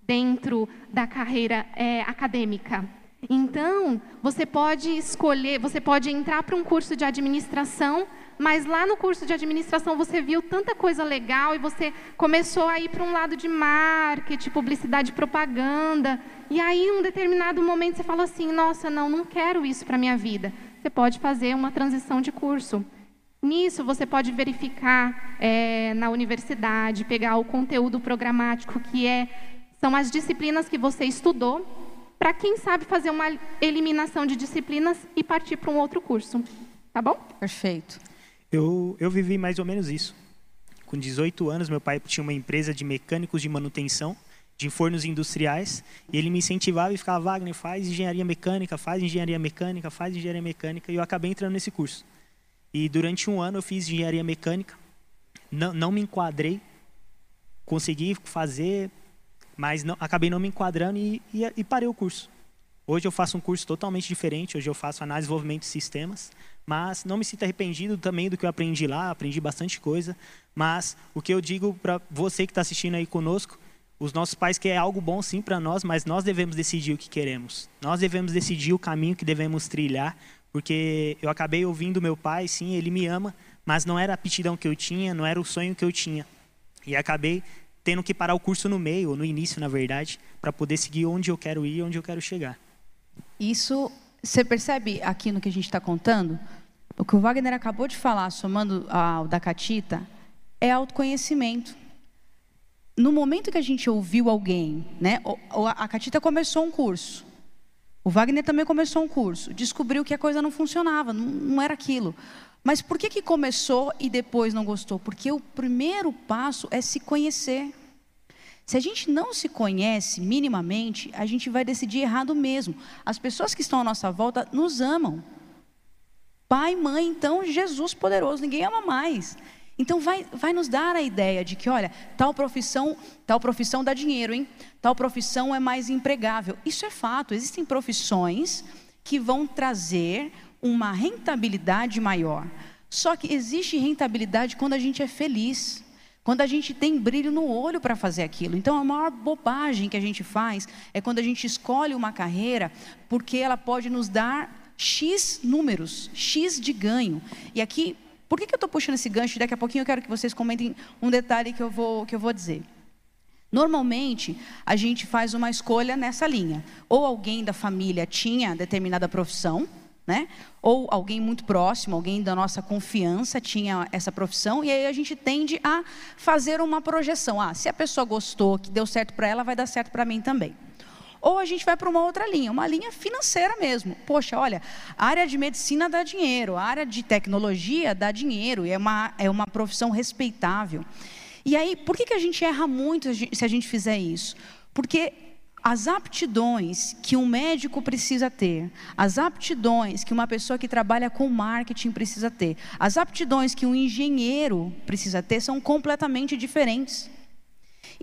dentro da carreira é, acadêmica. Então, você pode escolher, você pode entrar para um curso de administração, mas lá no curso de administração você viu tanta coisa legal e você começou a ir para um lado de marketing, publicidade, propaganda. E aí, em um determinado momento, você fala assim: nossa, não, não quero isso para minha vida. Você pode fazer uma transição de curso. Nisso, você pode verificar é, na universidade, pegar o conteúdo programático, que é, são as disciplinas que você estudou, para quem sabe fazer uma eliminação de disciplinas e partir para um outro curso. Tá bom? Perfeito. Eu, eu vivi mais ou menos isso. Com 18 anos, meu pai tinha uma empresa de mecânicos de manutenção de fornos industriais e ele me incentivava e ficava, Wagner, faz engenharia mecânica, faz engenharia mecânica, faz engenharia mecânica, e eu acabei entrando nesse curso. E durante um ano eu fiz engenharia mecânica, não, não me enquadrei, consegui fazer, mas não, acabei não me enquadrando e, e, e, parei o curso. Hoje eu faço um curso totalmente diferente, hoje eu faço análise e desenvolvimento de sistemas, mas não me sinto arrependido também do que eu aprendi lá, aprendi bastante coisa, mas o que eu digo para você que está assistindo aí conosco, os nossos pais querem algo bom sim para nós, mas nós devemos decidir o que queremos. Nós devemos decidir o caminho que devemos trilhar, porque eu acabei ouvindo meu pai, sim, ele me ama, mas não era a aptidão que eu tinha, não era o sonho que eu tinha. E acabei tendo que parar o curso no meio, ou no início, na verdade, para poder seguir onde eu quero ir, onde eu quero chegar. Isso, você percebe aqui no que a gente está contando? O que o Wagner acabou de falar, somando ao da Catita, é autoconhecimento. No momento que a gente ouviu alguém, né? A Catita começou um curso. O Wagner também começou um curso, descobriu que a coisa não funcionava, não, não era aquilo. Mas por que, que começou e depois não gostou? Porque o primeiro passo é se conhecer. Se a gente não se conhece minimamente, a gente vai decidir errado mesmo. As pessoas que estão à nossa volta nos amam. Pai, mãe, então Jesus poderoso, ninguém ama mais. Então vai, vai nos dar a ideia de que, olha, tal profissão, tal profissão dá dinheiro, hein? Tal profissão é mais empregável. Isso é fato. Existem profissões que vão trazer uma rentabilidade maior. Só que existe rentabilidade quando a gente é feliz, quando a gente tem brilho no olho para fazer aquilo. Então, a maior bobagem que a gente faz é quando a gente escolhe uma carreira porque ela pode nos dar X números, X de ganho. E aqui por que, que eu estou puxando esse gancho? Daqui a pouquinho eu quero que vocês comentem um detalhe que eu vou, que eu vou dizer. Normalmente, a gente faz uma escolha nessa linha. Ou alguém da família tinha determinada profissão, né? Ou alguém muito próximo, alguém da nossa confiança tinha essa profissão, e aí a gente tende a fazer uma projeção. Ah, se a pessoa gostou, que deu certo para ela, vai dar certo para mim também. Ou a gente vai para uma outra linha, uma linha financeira mesmo. Poxa, olha, a área de medicina dá dinheiro, a área de tecnologia dá dinheiro, e é uma, é uma profissão respeitável. E aí, por que, que a gente erra muito se a gente fizer isso? Porque as aptidões que um médico precisa ter, as aptidões que uma pessoa que trabalha com marketing precisa ter, as aptidões que um engenheiro precisa ter são completamente diferentes.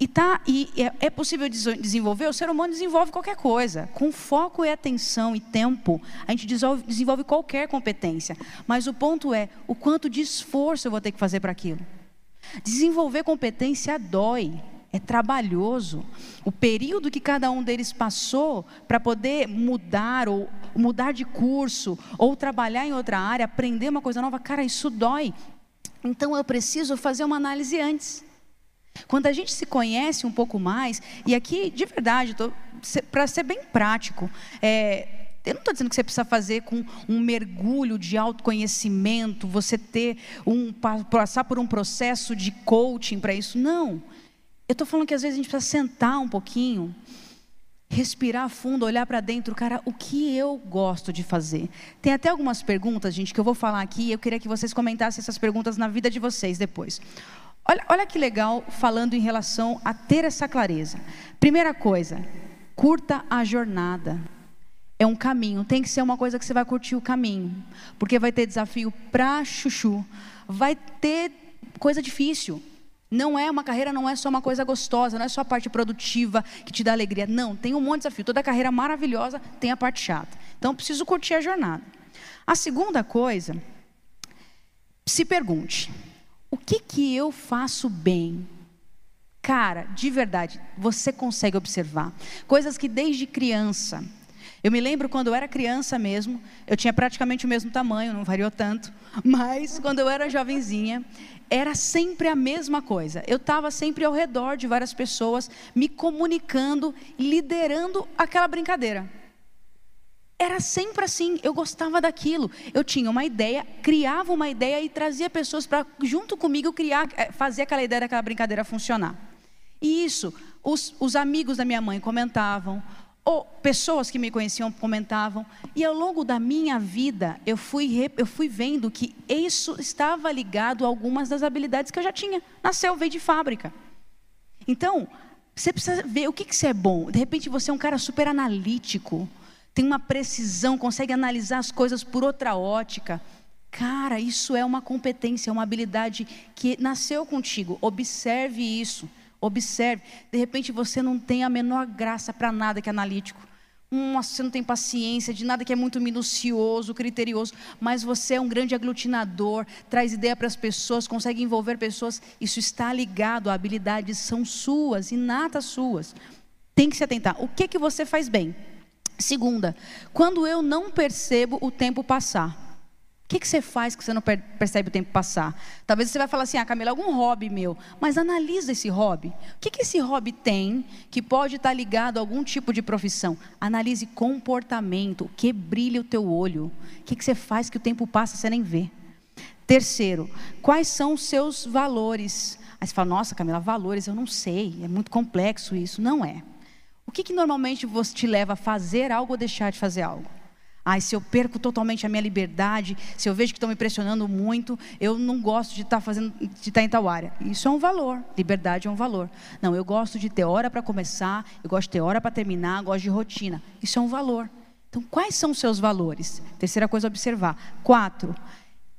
E, tá, e é, é possível desenvolver, o ser humano desenvolve qualquer coisa. Com foco e atenção e tempo, a gente desenvolve, desenvolve qualquer competência. Mas o ponto é o quanto de esforço eu vou ter que fazer para aquilo. Desenvolver competência dói, é trabalhoso. O período que cada um deles passou para poder mudar ou mudar de curso ou trabalhar em outra área, aprender uma coisa nova, cara, isso dói. Então eu preciso fazer uma análise antes. Quando a gente se conhece um pouco mais, e aqui, de verdade, para ser bem prático, é, Eu não estou dizendo que você precisa fazer com um mergulho de autoconhecimento, você ter um passar por um processo de coaching para isso. Não. Eu estou falando que às vezes a gente precisa sentar um pouquinho, respirar fundo, olhar para dentro, cara, o que eu gosto de fazer? Tem até algumas perguntas, gente, que eu vou falar aqui. Eu queria que vocês comentassem essas perguntas na vida de vocês depois. Olha, olha que legal falando em relação a ter essa clareza. Primeira coisa, curta a jornada. É um caminho, tem que ser uma coisa que você vai curtir o caminho, porque vai ter desafio pra chuchu, vai ter coisa difícil. Não é uma carreira, não é só uma coisa gostosa, não é só a parte produtiva que te dá alegria. Não, tem um monte de desafio. Toda carreira maravilhosa tem a parte chata. Então, preciso curtir a jornada. A segunda coisa, se pergunte: o que que eu faço bem? Cara, de verdade, você consegue observar coisas que desde criança. Eu me lembro quando eu era criança mesmo, eu tinha praticamente o mesmo tamanho, não variou tanto, [laughs] mas quando eu era jovenzinha, era sempre a mesma coisa. Eu estava sempre ao redor de várias pessoas, me comunicando, liderando aquela brincadeira. Era sempre assim, eu gostava daquilo. Eu tinha uma ideia, criava uma ideia e trazia pessoas para, junto comigo, criar, eh, fazer aquela ideia daquela brincadeira funcionar. E isso, os, os amigos da minha mãe comentavam, ou pessoas que me conheciam comentavam, e ao longo da minha vida eu fui, eu fui vendo que isso estava ligado a algumas das habilidades que eu já tinha. Nasceu, veio de fábrica. Então, você precisa ver o que, que você é bom. De repente você é um cara super analítico, tem uma precisão, consegue analisar as coisas por outra ótica. Cara, isso é uma competência, é uma habilidade que nasceu contigo. Observe isso. Observe, de repente você não tem a menor graça para nada que é analítico. Nossa, você não tem paciência de nada que é muito minucioso, criterioso, mas você é um grande aglutinador, traz ideia para as pessoas, consegue envolver pessoas. Isso está ligado habilidades são suas, inatas suas. Tem que se atentar. O que que você faz bem? Segunda, quando eu não percebo o tempo passar. O que, que você faz que você não percebe o tempo passar? Talvez você vai falar assim, ah, Camila, algum hobby meu. Mas analisa esse hobby. O que, que esse hobby tem que pode estar ligado a algum tipo de profissão? Analise comportamento, o que brilha o teu olho. O que, que você faz que o tempo passa e você nem vê? Terceiro, quais são os seus valores? Aí você fala, nossa, Camila, valores, eu não sei, é muito complexo isso. Não é. O que, que normalmente você te leva a fazer algo ou deixar de fazer algo? Ai, se eu perco totalmente a minha liberdade, se eu vejo que estão me pressionando muito, eu não gosto de estar tá fazendo, de estar tá em tal área. Isso é um valor. Liberdade é um valor. Não, eu gosto de ter hora para começar, eu gosto de ter hora para terminar, gosto de rotina. Isso é um valor. Então, quais são os seus valores? Terceira coisa a observar. Quatro.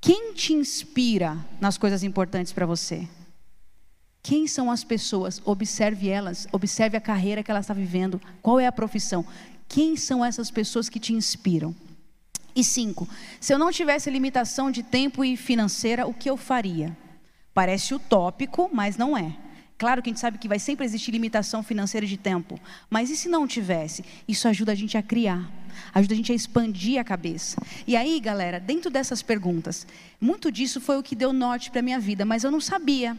Quem te inspira nas coisas importantes para você? Quem são as pessoas? Observe elas, observe a carreira que ela está vivendo, qual é a profissão. Quem são essas pessoas que te inspiram? E cinco, se eu não tivesse limitação de tempo e financeira, o que eu faria? Parece utópico, mas não é. Claro que a gente sabe que vai sempre existir limitação financeira de tempo, mas e se não tivesse? Isso ajuda a gente a criar, ajuda a gente a expandir a cabeça. E aí, galera, dentro dessas perguntas, muito disso foi o que deu norte para a minha vida, mas eu não sabia.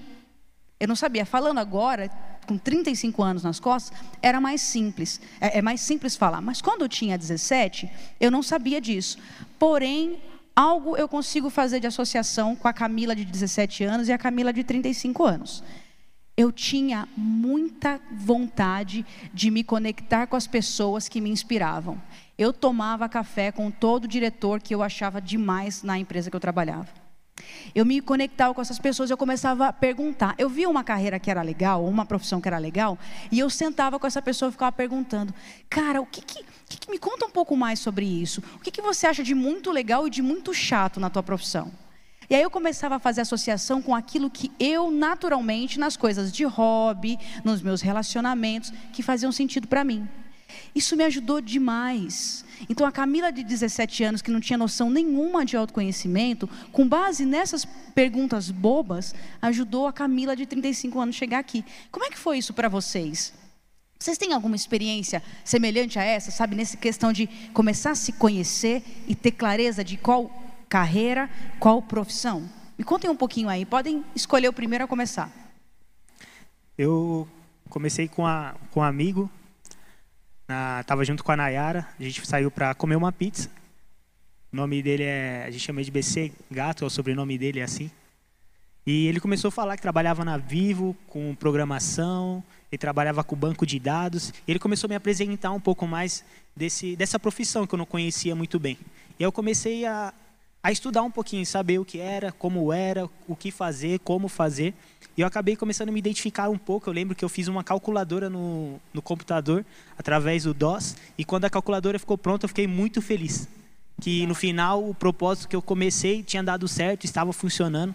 Eu não sabia. Falando agora, com 35 anos nas costas, era mais simples. É, é mais simples falar. Mas quando eu tinha 17, eu não sabia disso. Porém, algo eu consigo fazer de associação com a Camila de 17 anos e a Camila de 35 anos. Eu tinha muita vontade de me conectar com as pessoas que me inspiravam. Eu tomava café com todo diretor que eu achava demais na empresa que eu trabalhava. Eu me conectava com essas pessoas, eu começava a perguntar. Eu via uma carreira que era legal, uma profissão que era legal, e eu sentava com essa pessoa e ficava perguntando: Cara, o que que, que, que me conta um pouco mais sobre isso? O que, que você acha de muito legal e de muito chato na tua profissão? E aí eu começava a fazer associação com aquilo que eu, naturalmente, nas coisas de hobby, nos meus relacionamentos, que faziam sentido para mim. Isso me ajudou demais. Então a Camila de 17 anos, que não tinha noção nenhuma de autoconhecimento, com base nessas perguntas bobas, ajudou a Camila de 35 anos chegar aqui. Como é que foi isso para vocês? Vocês têm alguma experiência semelhante a essa, sabe, nessa questão de começar a se conhecer e ter clareza de qual carreira, qual profissão? Me contem um pouquinho aí, podem escolher o primeiro a começar. Eu comecei com, a, com um amigo Na, tava junto com a Nayara, a gente saiu para comer uma pizza. O nome dele é, a gente chama de BC Gato, é o sobrenome dele é assim. E ele começou a falar que trabalhava na Vivo com programação, ele trabalhava com banco de dados. ele começou a me apresentar um pouco mais desse, dessa profissão que eu não conhecia muito bem. E eu comecei a, a estudar um pouquinho, saber o que era, como era, o que fazer, como fazer. E eu acabei começando a me identificar um pouco. Eu lembro que eu fiz uma calculadora no, no computador, através do DOS. E quando a calculadora ficou pronta, eu fiquei muito feliz. Que no final, o propósito que eu comecei tinha dado certo, estava funcionando.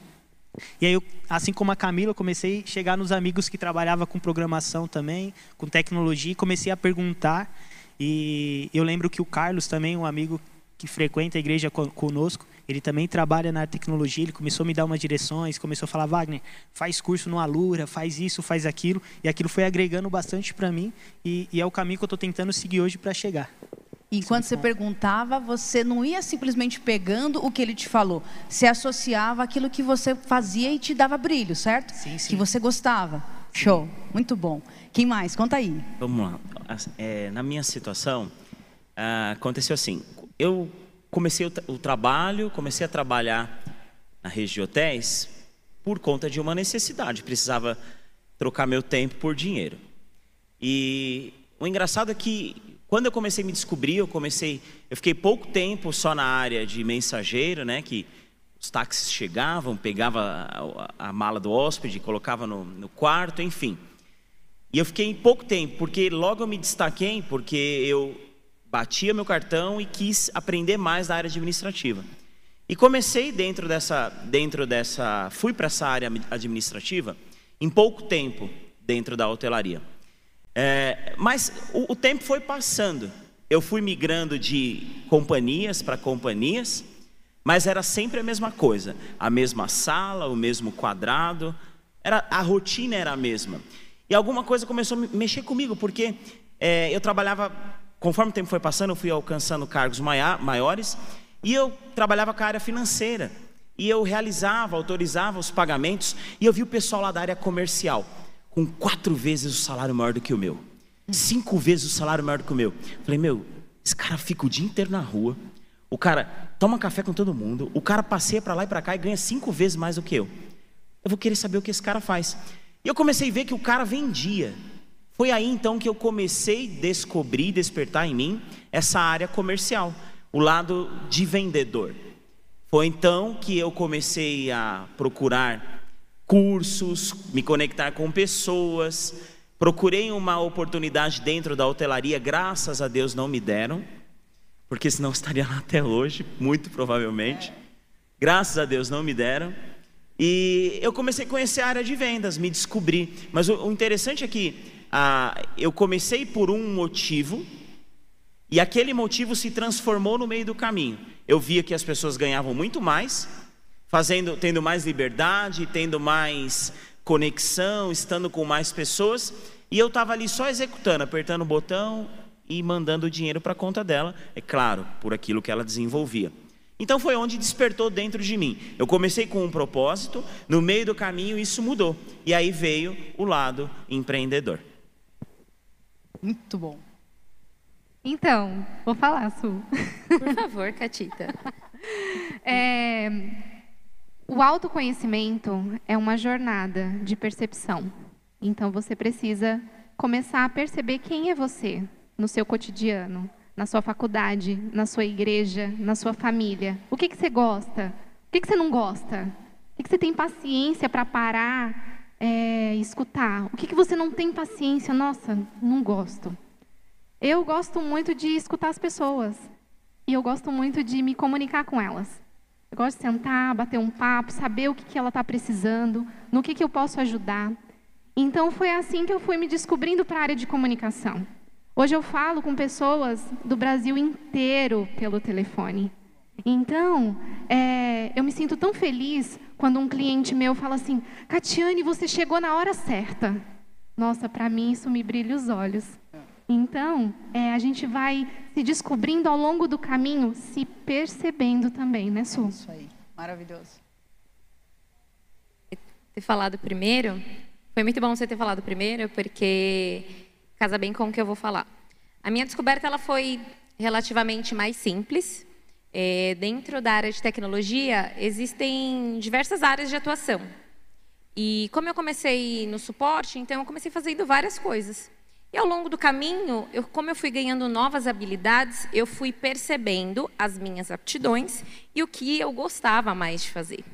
E aí, eu, assim como a Camila, eu comecei a chegar nos amigos que trabalhavam com programação também, com tecnologia, e comecei a perguntar. E eu lembro que o Carlos também, um amigo que frequenta a igreja conosco, ele também trabalha na tecnologia, ele começou a me dar umas direções, começou a falar, Wagner, faz curso no Alura, faz isso, faz aquilo, e aquilo foi agregando bastante para mim, e, e, é o caminho que eu estou tentando seguir hoje para chegar. Enquanto você perguntava, você não ia simplesmente pegando o que ele te falou, se associava àquilo que você fazia e te dava brilho, certo? Sim, sim. Que você gostava. Show, muito bom. Quem mais? Conta aí. Vamos lá. É, na minha situação, ah, aconteceu assim. Eu comecei o, o trabalho, comecei a trabalhar na rede de hotéis por conta de uma necessidade. Precisava trocar meu tempo por dinheiro. E o engraçado é que quando eu comecei a me descobrir, eu comecei, eu fiquei pouco tempo só na área de mensageiro, né, que os táxis chegavam, pegava a, a mala do hóspede, colocava no, no quarto, enfim. E eu fiquei pouco tempo, porque logo eu me destaquei, porque eu batia meu cartão e quis aprender mais da área administrativa. E comecei dentro dessa, dentro dessa, fui para essa área administrativa em pouco tempo dentro da hotelaria. É, mas o, o tempo foi passando. Eu fui migrando de companhias para companhias, mas era sempre a mesma coisa, a mesma sala, o mesmo quadrado, era a rotina era a mesma. E alguma coisa começou a mexer comigo, porque é, eu trabalhava conforme o tempo foi passando, eu fui alcançando cargos maiores e eu trabalhava com a área financeira. E eu realizava, autorizava os pagamentos e eu vi o pessoal lá da área comercial com quatro vezes o salário maior do que o meu, cinco vezes o salário maior do que o meu. Falei, meu, esse cara fica o dia inteiro na rua, o cara toma café com todo mundo, o cara passeia para lá e para cá e ganha cinco vezes mais do que eu. Eu vou querer saber o que esse cara faz. E eu comecei a ver que o cara vendia. Foi aí então que eu comecei a descobrir, despertar em mim essa área comercial, o lado de vendedor. Foi então que eu comecei a procurar cursos, me conectar com pessoas, procurei uma oportunidade dentro da hotelaria, graças a Deus não me deram, porque senão estaria lá até hoje, muito provavelmente. Graças a Deus não me deram. E eu comecei a conhecer a área de vendas, me descobri. Mas o, interessante é que ah, eu comecei por um motivo e aquele motivo se transformou no meio do caminho. Eu via que as pessoas ganhavam muito mais, fazendo, tendo mais liberdade, tendo mais conexão, estando com mais pessoas, e eu estava ali só executando, apertando o botão e mandando dinheiro para a conta dela, é claro, por aquilo que ela desenvolvia. Então foi onde despertou dentro de mim. Eu comecei com um propósito, no meio do caminho isso mudou. E aí veio o lado empreendedor. Muito bom. Então, vou falar, Su. Por favor, Catita. [laughs] é, o autoconhecimento é uma jornada de percepção. Então, você precisa começar a perceber quem é você no seu cotidiano, na sua faculdade, na sua igreja, na sua família. O que, que você gosta? O que, que você não gosta? O que, que você tem paciência para parar é, escutar. O que, que você não tem paciência? Nossa, não gosto. Eu gosto muito de escutar as pessoas. E eu gosto muito de me comunicar com elas. Eu gosto de sentar, bater um papo, saber o que, que ela está precisando, no que, que eu posso ajudar. Então, foi assim que eu fui me descobrindo para a área de comunicação. Hoje eu falo com pessoas do Brasil inteiro pelo telefone. Então, é, eu me sinto tão feliz quando um cliente meu fala assim: Catiane, você chegou na hora certa. Nossa, para mim isso me brilha os olhos. Então, é, a gente vai se descobrindo ao longo do caminho, se percebendo também, né, Su? Isso aí, maravilhoso. Ter falado primeiro, foi muito bom você ter falado primeiro, porque casa bem com o que eu vou falar. A minha descoberta ela foi relativamente mais simples. É, dentro da área de tecnologia, existem diversas áreas de atuação. E como eu comecei no suporte, então eu comecei fazendo várias coisas. E ao longo do caminho, eu, como eu fui ganhando novas habilidades, eu fui percebendo as minhas aptidões e o que eu gostava mais de fazer.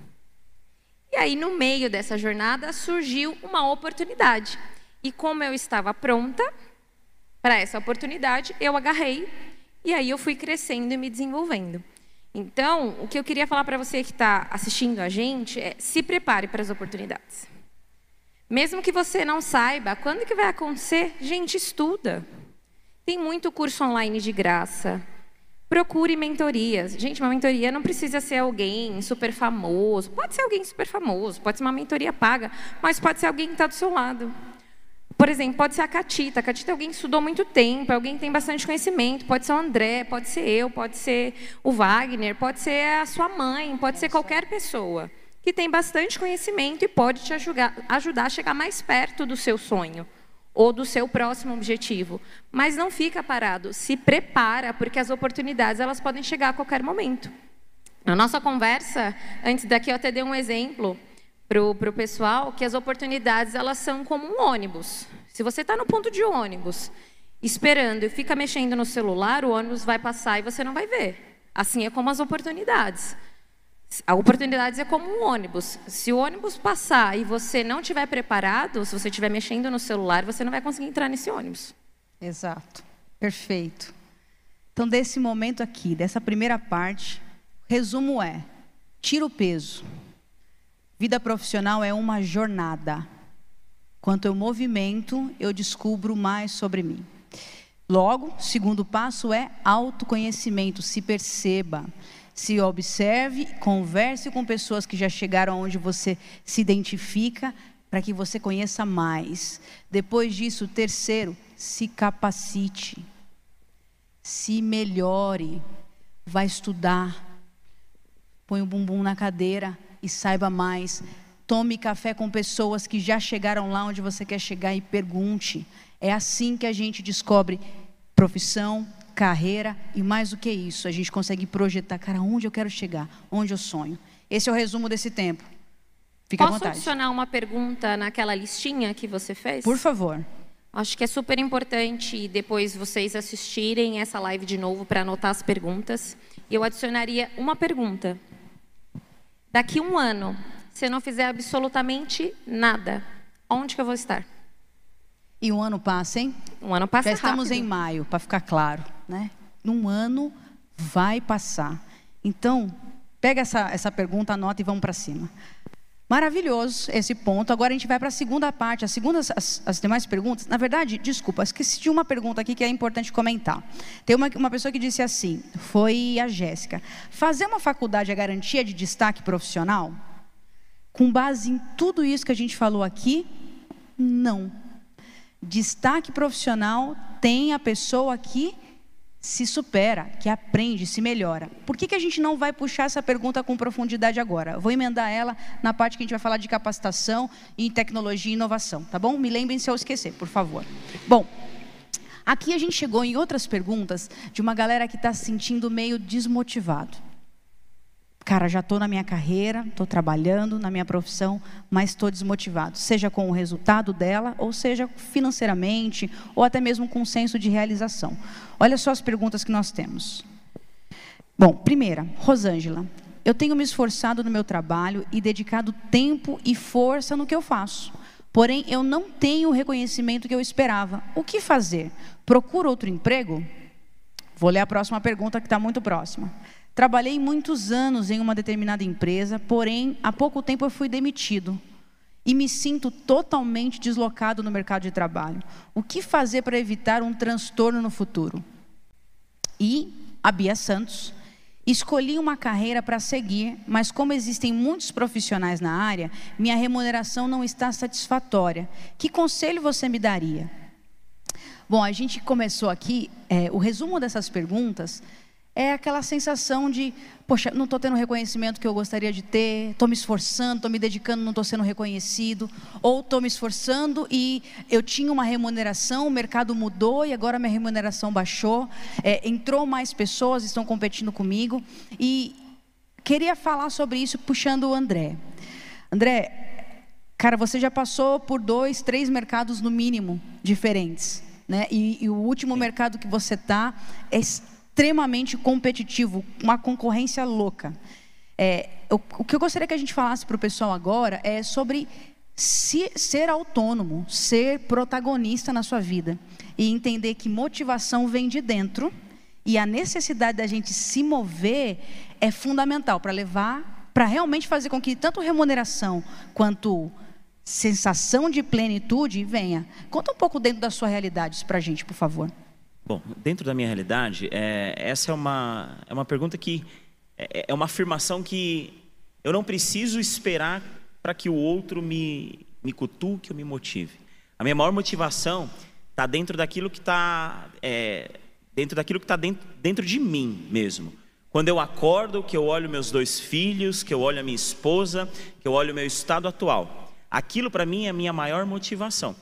E aí, no meio dessa jornada, surgiu uma oportunidade. E como eu estava pronta para essa oportunidade, eu agarrei e aí eu fui crescendo e me desenvolvendo. Então, o que eu queria falar para você que está assistindo a gente é se prepare para as oportunidades. Mesmo que você não saiba quando que vai acontecer, gente, estuda. Tem muito curso online de graça. Procure mentorias. Gente, uma mentoria não precisa ser alguém super famoso. Pode ser alguém super famoso, pode ser uma mentoria paga, mas pode ser alguém que está do seu lado. Por exemplo, pode ser a Catita. A Catita é alguém que estudou muito tempo, é alguém que tem bastante conhecimento. Pode ser o André, pode ser eu, pode ser o Wagner, pode ser a sua mãe, pode ser qualquer pessoa que tem bastante conhecimento e pode te ajudar, ajudar a chegar mais perto do seu sonho ou do seu próximo objetivo. Mas não fica parado, se prepara, porque as oportunidades elas podem chegar a qualquer momento. Na nossa conversa, antes daqui eu até dei um exemplo para o pessoal, que as oportunidades elas são como um ônibus. Se você está no ponto de ônibus, esperando e fica mexendo no celular, o ônibus vai passar e você não vai ver. Assim é como as oportunidades. A oportunidade é como um ônibus. Se o ônibus passar e você não estiver preparado, se você estiver mexendo no celular, você não vai conseguir entrar nesse ônibus. Exato. Perfeito. Então, desse momento aqui, dessa primeira parte, resumo é: tira o peso. Vida profissional é uma jornada. Quanto eu movimento, eu descubro mais sobre mim. Logo, segundo passo é autoconhecimento, se perceba se observe, converse com pessoas que já chegaram onde você se identifica, para que você conheça mais. Depois disso, terceiro, se capacite, se melhore, vai estudar, põe o bumbum na cadeira e saiba mais. Tome café com pessoas que já chegaram lá onde você quer chegar e pergunte. É assim que a gente descobre profissão, carreira e mais do que isso, a gente consegue projetar, cara, onde eu quero chegar, onde eu sonho. Esse é o resumo desse tempo. Fica Posso à vontade. adicionar uma pergunta naquela listinha que você fez? Por favor. Acho que é super importante depois vocês assistirem essa live de novo para anotar as perguntas. Eu adicionaria uma pergunta. Daqui um ano, se eu não fizer absolutamente nada, onde que eu vou estar? E um ano passa, hein? Um ano passa Já estamos rápido. em maio, para ficar claro, né? Num ano vai passar. Então, pega essa, essa pergunta, anota e vamos para cima. Maravilhoso esse ponto. Agora a gente vai para a segunda parte. As, segundas, as, as, demais perguntas. Na verdade, desculpa, esqueci de uma pergunta aqui que é importante comentar. Tem uma, uma pessoa que disse assim: foi a Jéssica. Fazer uma faculdade é garantia de destaque profissional? Com base em tudo isso que a gente falou aqui, não. Destaque profissional tem a pessoa que se supera, que aprende, se melhora. Por que, que a gente não vai puxar essa pergunta com profundidade agora? Vou emendar ela na parte que a gente vai falar de capacitação em tecnologia e inovação, tá bom? Me lembrem se eu esquecer, por favor. Bom, aqui a gente chegou em outras perguntas de uma galera que está se sentindo meio desmotivado. Cara, já estou na minha carreira, estou trabalhando na minha profissão, mas estou desmotivado, seja com o resultado dela, ou seja financeiramente, ou até mesmo com um senso de realização. Olha só as perguntas que nós temos. Bom, primeira, Rosângela, eu tenho me esforçado no meu trabalho e dedicado tempo e força no que eu faço. Porém, eu não tenho o reconhecimento que eu esperava. O que fazer? Procuro outro emprego? Vou ler a próxima pergunta que está muito próxima. Trabalhei muitos anos em uma determinada empresa, porém, há pouco tempo eu fui demitido. E me sinto totalmente deslocado no mercado de trabalho. O que fazer para evitar um transtorno no futuro? E a Bia Santos. Escolhi uma carreira para seguir, mas como existem muitos profissionais na área, minha remuneração não está satisfatória. Que conselho você me daria? Bom, a gente começou aqui, é, o resumo dessas perguntas é aquela sensação de, poxa, não estou tendo o reconhecimento que eu gostaria de ter, estou me esforçando, estou me dedicando, não estou sendo reconhecido, ou estou me esforçando e eu tinha uma remuneração, o mercado mudou e agora minha remuneração baixou, é, entrou mais pessoas, estão competindo comigo, e queria falar sobre isso puxando o André. André, cara, você já passou por dois, três mercados no mínimo diferentes. Né? E, e o último mercado que você está é extremamente competitivo, uma concorrência louca. É, o, o, que eu gostaria que a gente falasse para o pessoal agora é sobre se, ser autônomo, ser protagonista na sua vida e entender que motivação vem de dentro e a necessidade da gente se mover é fundamental para levar, para realmente fazer com que tanto remuneração quanto sensação de plenitude venha. Conta um pouco dentro das suas realidades para a gente, por favor. Bom, dentro da minha realidade, é, essa é uma, é uma pergunta que é, é uma afirmação que eu não preciso esperar para que o outro me, me cutuque ou me motive. A minha maior motivação está dentro daquilo que está é, dentro daquilo que está dentro, dentro de mim mesmo. Quando eu acordo, que eu olho meus dois filhos, que eu olho a minha esposa, que eu olho o meu estado atual. Aquilo para mim é a minha maior motivação.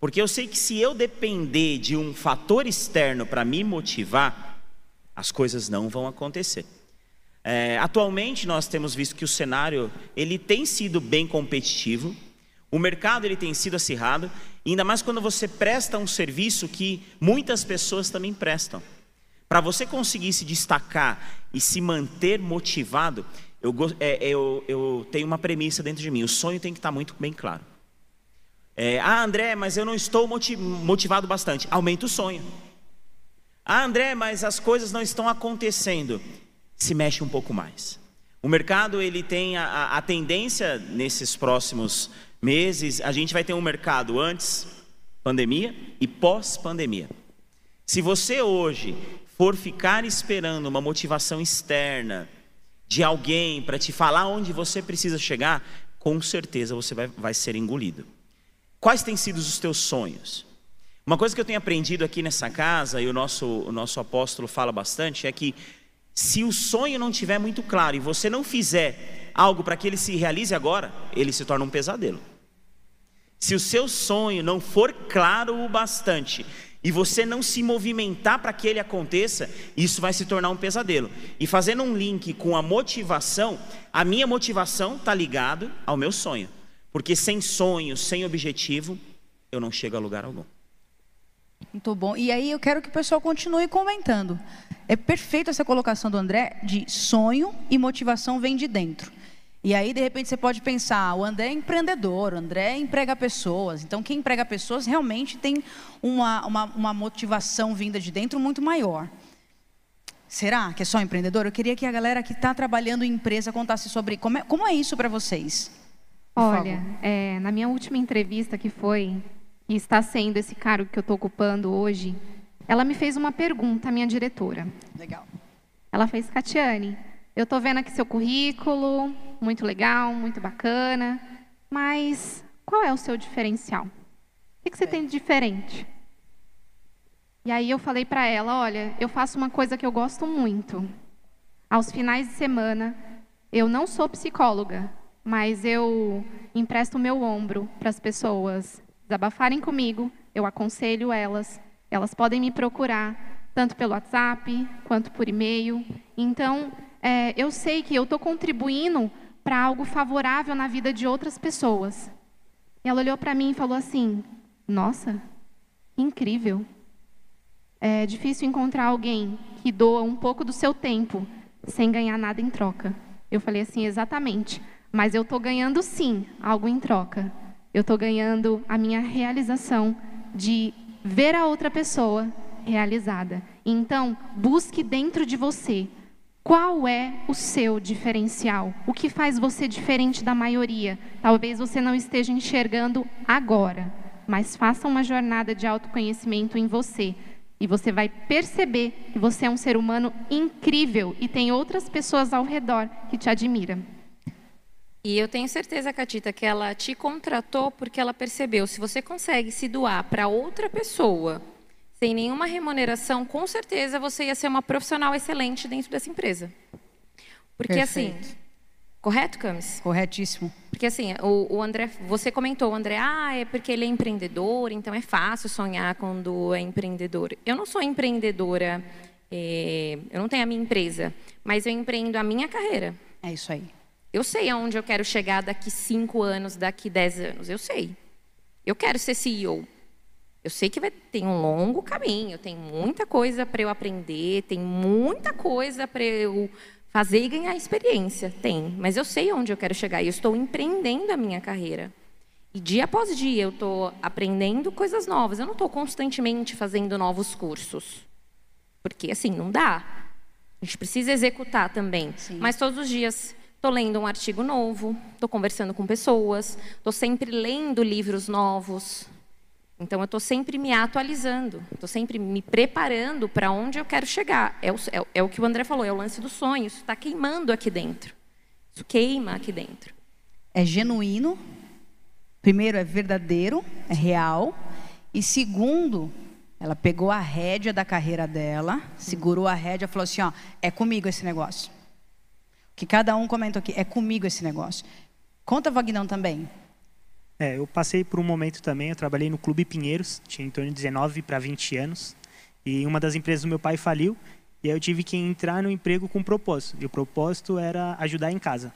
Porque eu sei que se eu depender de um fator externo para me motivar, as coisas não vão acontecer. É, atualmente nós temos visto que o cenário ele tem sido bem competitivo, o mercado ele tem sido acirrado, ainda mais quando você presta um serviço que muitas pessoas também prestam. Para você conseguir se destacar e se manter motivado, eu, é, eu, eu tenho uma premissa dentro de mim: o sonho tem que estar muito bem claro. É, ah, André, mas eu não estou motivado bastante. Aumenta o sonho. Ah, André, mas as coisas não estão acontecendo. Se mexe um pouco mais. O mercado ele tem a, a tendência nesses próximos meses, a gente vai ter um mercado antes pandemia e pós pandemia. Se você hoje for ficar esperando uma motivação externa de alguém para te falar onde você precisa chegar, com certeza você vai, vai ser engolido. Quais têm sido os teus sonhos? Uma coisa que eu tenho aprendido aqui nessa casa, e o nosso, o nosso apóstolo fala bastante, é que se o sonho não estiver muito claro e você não fizer algo para que ele se realize agora, ele se torna um pesadelo. Se o seu sonho não for claro o bastante e você não se movimentar para que ele aconteça, isso vai se tornar um pesadelo. E fazendo um link com a motivação, a minha motivação está ligado ao meu sonho. Porque sem sonho, sem objetivo, eu não chego a lugar algum. Muito bom. E aí eu quero que o pessoal continue comentando. É perfeita essa colocação do André de sonho e motivação vem de dentro. E aí, de repente, você pode pensar, o André é empreendedor, o André emprega pessoas. Então, quem emprega pessoas realmente tem uma, uma, uma motivação vinda de dentro muito maior. Será que é só empreendedor? Eu queria que a galera que está trabalhando em empresa contasse sobre como é, como é isso para vocês. Olha, é, na minha última entrevista que foi, e está sendo esse cargo que eu estou ocupando hoje, ela me fez uma pergunta, a minha diretora. Legal. Ela fez, Catiane, eu estou vendo aqui seu currículo, muito legal, muito bacana, mas qual é o seu diferencial? O que, que você é. tem de diferente? E aí eu falei para ela, olha, eu faço uma coisa que eu gosto muito. Aos finais de semana, eu não sou psicóloga, mas eu empresto o meu ombro para as pessoas desabafarem comigo, eu aconselho elas, elas podem me procurar tanto pelo WhatsApp quanto por e-mail. Então, é, eu sei que eu estou contribuindo para algo favorável na vida de outras pessoas. E ela olhou para mim e falou assim: Nossa, incrível. É difícil encontrar alguém que doa um pouco do seu tempo sem ganhar nada em troca. Eu falei assim: Exatamente. Mas eu estou ganhando sim algo em troca. Eu estou ganhando a minha realização de ver a outra pessoa realizada. Então, busque dentro de você qual é o seu diferencial? O que faz você diferente da maioria? Talvez você não esteja enxergando agora, mas faça uma jornada de autoconhecimento em você. E você vai perceber que você é um ser humano incrível e tem outras pessoas ao redor que te admiram. E eu tenho certeza, Catita, que ela te contratou porque ela percebeu, se você consegue se doar para outra pessoa, sem nenhuma remuneração, com certeza você ia ser uma profissional excelente dentro dessa empresa. Porque assim, Perfeito. correto, Camis? Corretíssimo. Porque assim, o, o André, você comentou, o André, ah, é porque ele é empreendedor, então é fácil sonhar quando é empreendedor. Eu não sou empreendedora, é, eu não tenho a minha empresa, mas eu empreendo a minha carreira. É isso aí. Eu sei aonde eu quero chegar daqui cinco anos, daqui dez anos. Eu sei. Eu quero ser CEO. Eu sei que vai ter um longo caminho, tem muita coisa para eu aprender, tem muita coisa para eu fazer e ganhar experiência. Tem, mas eu sei onde eu quero chegar e eu estou empreendendo a minha carreira. E dia após dia eu estou aprendendo coisas novas. Eu não estou constantemente fazendo novos cursos. Porque assim, não dá. A gente precisa executar também. Sim. Mas todos os dias estou lendo um artigo novo, estou conversando com pessoas, estou sempre lendo livros novos. Então, eu estou sempre me atualizando, estou sempre me preparando para onde eu quero chegar. É o, é, é o que o André falou, é o lance dos sonhos. Isso está queimando aqui dentro. Isso queima aqui dentro. É genuíno. Primeiro, é verdadeiro, é real. E segundo, ela pegou a rédea da carreira dela, segurou a rédea e falou assim: ó, é comigo esse negócio. Que cada um comentou aqui, é comigo esse negócio. Conta, Vagnão, também. É, eu passei por um momento também, eu trabalhei no Clube Pinheiros, tinha em torno de 19 para 20 anos, e uma das empresas do meu pai faliu, e aí eu tive que entrar no emprego com um propósito, e o propósito era ajudar em casa.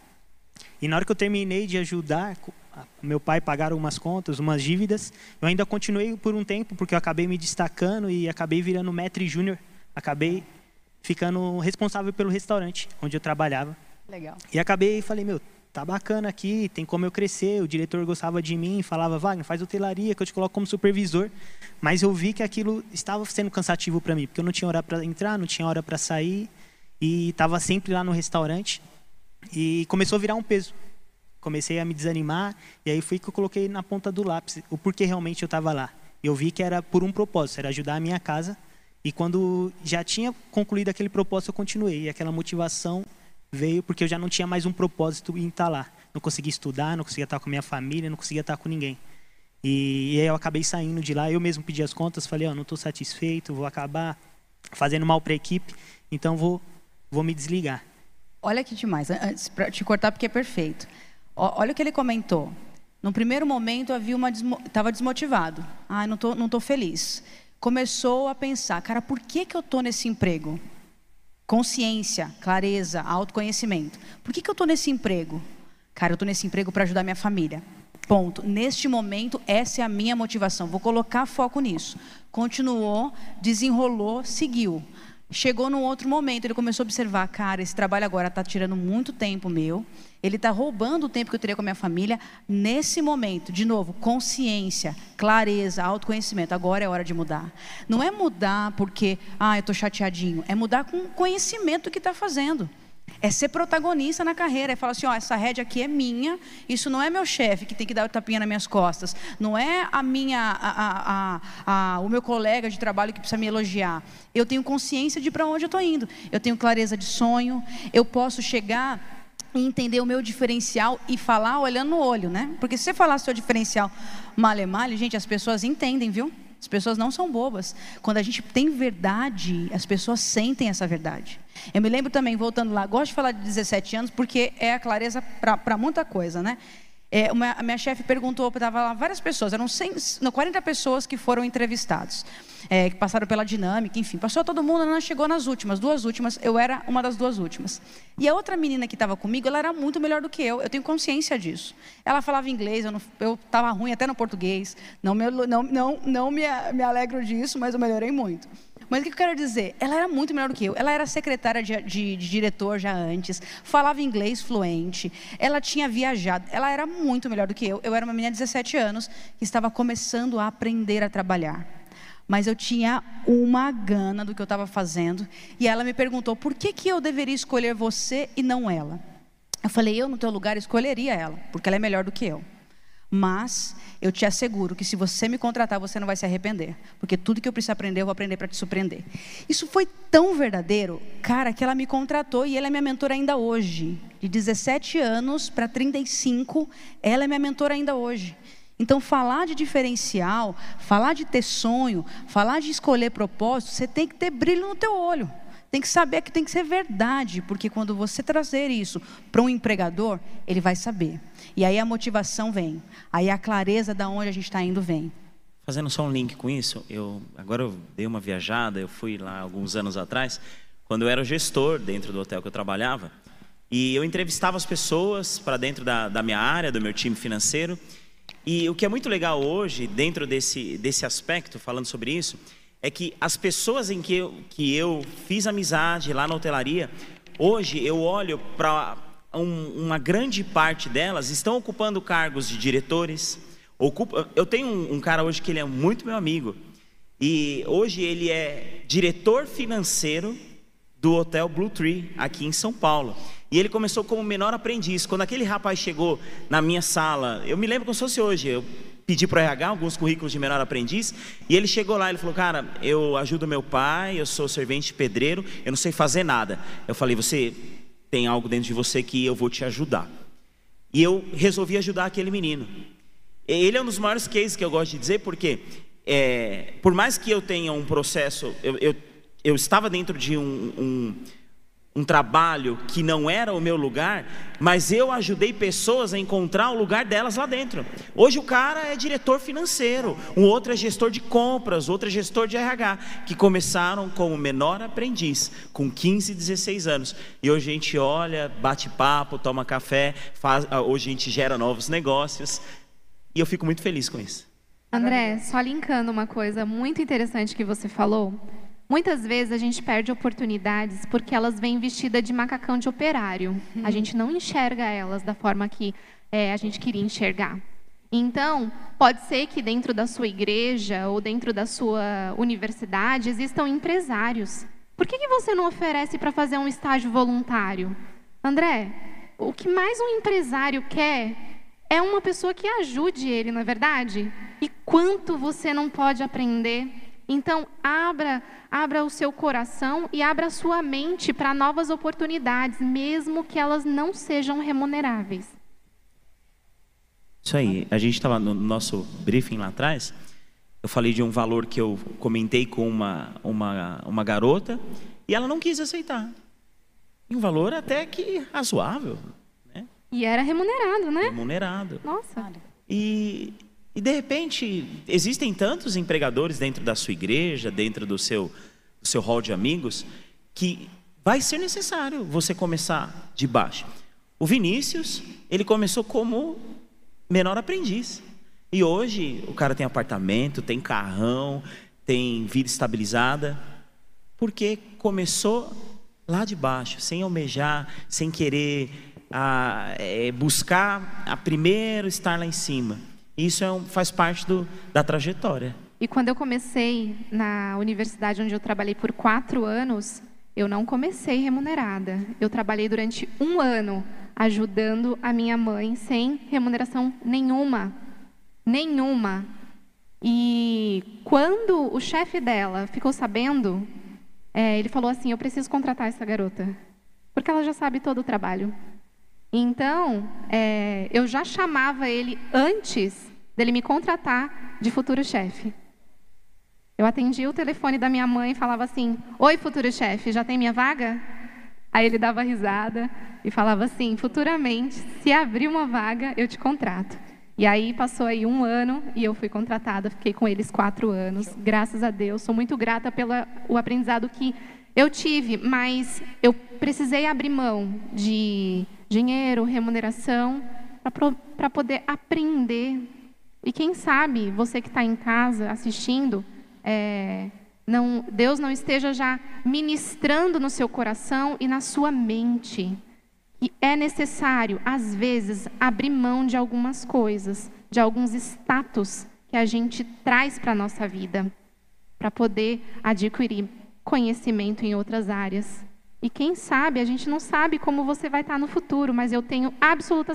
E na hora que eu terminei de ajudar, meu pai pagaram umas contas, umas dívidas, eu ainda continuei por um tempo, porque eu acabei me destacando e acabei virando maître júnior, acabei ficando responsável pelo restaurante onde eu trabalhava. Legal. E acabei e falei, meu, tá bacana aqui, tem como eu crescer. O diretor gostava de mim, falava, Wagner, faz hotelaria que eu te coloco como supervisor. Mas eu vi que aquilo estava sendo cansativo para mim, porque eu não tinha hora para entrar, não tinha hora para sair e estava sempre lá no restaurante. E começou a virar um peso. Comecei a me desanimar e aí foi que eu coloquei na ponta do lápis o porquê realmente eu estava lá. Eu vi que era por um propósito, era ajudar a minha casa. E quando já tinha concluído aquele propósito, eu continuei. E aquela motivação veio porque eu já não tinha mais um propósito em estar lá. Não conseguia estudar, não conseguia estar com minha família, não conseguia estar com ninguém. E, e aí eu acabei saindo de lá. Eu mesmo pedi as contas, falei, ó, não estou satisfeito, vou acabar fazendo mal para a equipe, então vou, vou me desligar. Olha que demais, an- antes para te cortar porque é perfeito. Olha o que ele comentou. No primeiro momento havia uma estava desmotivado. Ai, não tô, não tô feliz. Começou a pensar, cara, por que que eu tô nesse emprego? Consciência, clareza, autoconhecimento. Por que que eu tô nesse emprego? Cara, eu tô nesse emprego para ajudar minha família. Ponto. Neste momento, essa é a minha motivação. Vou colocar foco nisso. Continuou, desenrolou, seguiu. Chegou num outro momento, ele começou a observar, cara, esse trabalho agora está tirando muito tempo meu, ele está roubando o tempo que eu teria com a minha família. Nesse momento, de novo, consciência, clareza, autoconhecimento, agora é hora de mudar. Não é mudar porque, ah, eu estou chateadinho, é mudar com conhecimento que está fazendo. É ser protagonista na carreira, é falar assim, ó, essa rédea aqui é minha, isso não é meu chefe que tem que dar o tapinha nas minhas costas, não é a minha, a, a, a, o meu colega de trabalho que precisa me elogiar. Eu tenho consciência de para onde eu estou indo, eu tenho clareza de sonho, eu posso chegar e entender o meu diferencial e falar olhando no olho, né? Porque se você falar seu diferencial male male, gente, as pessoas entendem, viu? As pessoas não são bobas. Quando a gente tem verdade, as pessoas sentem essa verdade. Eu me lembro também, voltando lá, gosto de falar de 17 anos porque é a clareza para muita coisa, né? É, uma, a minha chefe perguntou, estava lá várias pessoas, eram 100, não, 40 pessoas que foram entrevistados, é, que passaram pela dinâmica, enfim, passou todo mundo, ela chegou nas últimas, duas últimas, eu era uma das duas últimas. E a outra menina que estava comigo, ela era muito melhor do que eu, eu tenho consciência disso. Ela falava inglês, eu estava ruim até no português, não me, não, não, não me, me alegro disso, mas eu melhorei muito. Mas o que eu quero dizer? Ela era muito melhor do que eu. Ela era secretária de, de, de, diretor já antes, falava inglês fluente, ela tinha viajado, ela era muito melhor do que eu. Eu era uma menina de 17 anos que estava começando a aprender a trabalhar. Mas eu tinha uma gana do que eu estava fazendo. E ela me perguntou: por que, que eu deveria escolher você e não ela? Eu falei: eu, no teu lugar, escolheria ela, porque ela é melhor do que eu. Mas eu te asseguro que se você me contratar, você não vai se arrepender. Porque tudo que eu preciso aprender, eu vou aprender para te surpreender. Isso foi tão verdadeiro, cara, que ela me contratou e ela é minha mentora ainda hoje. De 17 anos para 35, ela é minha mentora ainda hoje. Então, falar de diferencial, falar de ter sonho, falar de escolher propósito, você tem que ter brilho no teu olho. Tem que saber que tem que ser verdade, porque quando você trazer isso para um empregador, ele vai saber. E aí a motivação vem, aí a clareza da onde a gente está indo vem. Fazendo só um link com isso, eu agora eu dei uma viajada, eu fui lá alguns anos atrás, quando eu era gestor dentro do hotel que eu trabalhava, e eu entrevistava as pessoas para dentro da, da minha área, do meu time financeiro. E o que é muito legal hoje, dentro desse, desse aspecto, falando sobre isso, é que as pessoas em que eu, que eu fiz amizade lá na hotelaria, hoje eu olho para um, uma grande parte delas estão ocupando cargos de diretores. Ocupa, eu tenho um, um cara hoje que ele é muito meu amigo e hoje ele é diretor financeiro do Hotel Blue Tree aqui em São Paulo. E ele começou como menor aprendiz. Quando aquele rapaz chegou na minha sala, eu me lembro como se fosse hoje, eu pedi para o RH alguns currículos de menor aprendiz, e ele chegou lá, ele falou, cara, eu ajudo meu pai, eu sou servente pedreiro, eu não sei fazer nada. Eu falei, você tem algo dentro de você que eu vou te ajudar. E eu resolvi ajudar aquele menino. Ele é um dos maiores cases que eu gosto de dizer, porque é, por mais que eu tenha um processo, eu, eu, eu estava dentro de um, um um trabalho que não era o meu lugar, mas eu ajudei pessoas a encontrar o lugar delas lá dentro. Hoje o cara é diretor financeiro, um outro é gestor de compras, outro é gestor de RH, que começaram como menor aprendiz, com 15, 16 anos. E hoje a gente olha, bate papo, toma café, faz, ah, hoje a gente gera novos negócios. E eu fico muito feliz com isso. André, só linkando uma coisa muito interessante que você falou. Muitas vezes a gente perde oportunidades porque elas vêm vestidas de macacão de operário. A gente não enxerga elas da forma que é, a gente queria enxergar. Então, pode ser que dentro da sua igreja ou dentro da sua universidade existam empresários. Por que, que você não oferece para fazer um estágio voluntário? André, o que mais um empresário quer é uma pessoa que ajude ele, não é verdade? E quanto você não pode aprender? Então, abra abra o seu coração e abra a sua mente para novas oportunidades, mesmo que elas não sejam remuneráveis. Isso aí. A gente estava no nosso briefing lá atrás. Eu falei de um valor que eu comentei com uma, uma, uma garota e ela não quis aceitar. E um valor até que razoável. Né? E era remunerado, né? Remunerado. Nossa. E, e de repente, existem tantos empregadores dentro da sua igreja, dentro do seu, do seu hall de amigos, que vai ser necessário você começar de baixo. O Vinícius, ele começou como menor aprendiz. E hoje o cara tem apartamento, tem carrão, tem vida estabilizada, porque começou lá de baixo, sem almejar, sem querer a, é, buscar a primeiro estar lá em cima. Isso é um, faz parte do, da trajetória. E quando eu comecei na universidade onde eu trabalhei por quatro anos, eu não comecei remunerada. Eu trabalhei durante um ano ajudando a minha mãe sem remuneração nenhuma. Nenhuma. E quando o chefe dela ficou sabendo, é, ele falou assim: Eu preciso contratar essa garota, porque ela já sabe todo o trabalho. Então, é, eu já chamava ele antes dele me contratar de futuro chefe. Eu atendia o telefone da minha mãe e falava assim: Oi, futuro chefe, já tem minha vaga? Aí ele dava risada e falava assim: Futuramente, se abrir uma vaga, eu te contrato. E aí passou aí um ano e eu fui contratada, fiquei com eles quatro anos. Graças a Deus, sou muito grata pelo aprendizado que eu tive, mas eu precisei abrir mão de dinheiro, remuneração, para poder aprender. E quem sabe você que está em casa assistindo, é, não, Deus não esteja já ministrando no seu coração e na sua mente. E é necessário, às vezes, abrir mão de algumas coisas, de alguns status que a gente traz para a nossa vida, para poder adquirir conhecimento em outras áreas. E quem sabe, a gente não sabe como você vai estar no futuro, mas eu tenho absoluta,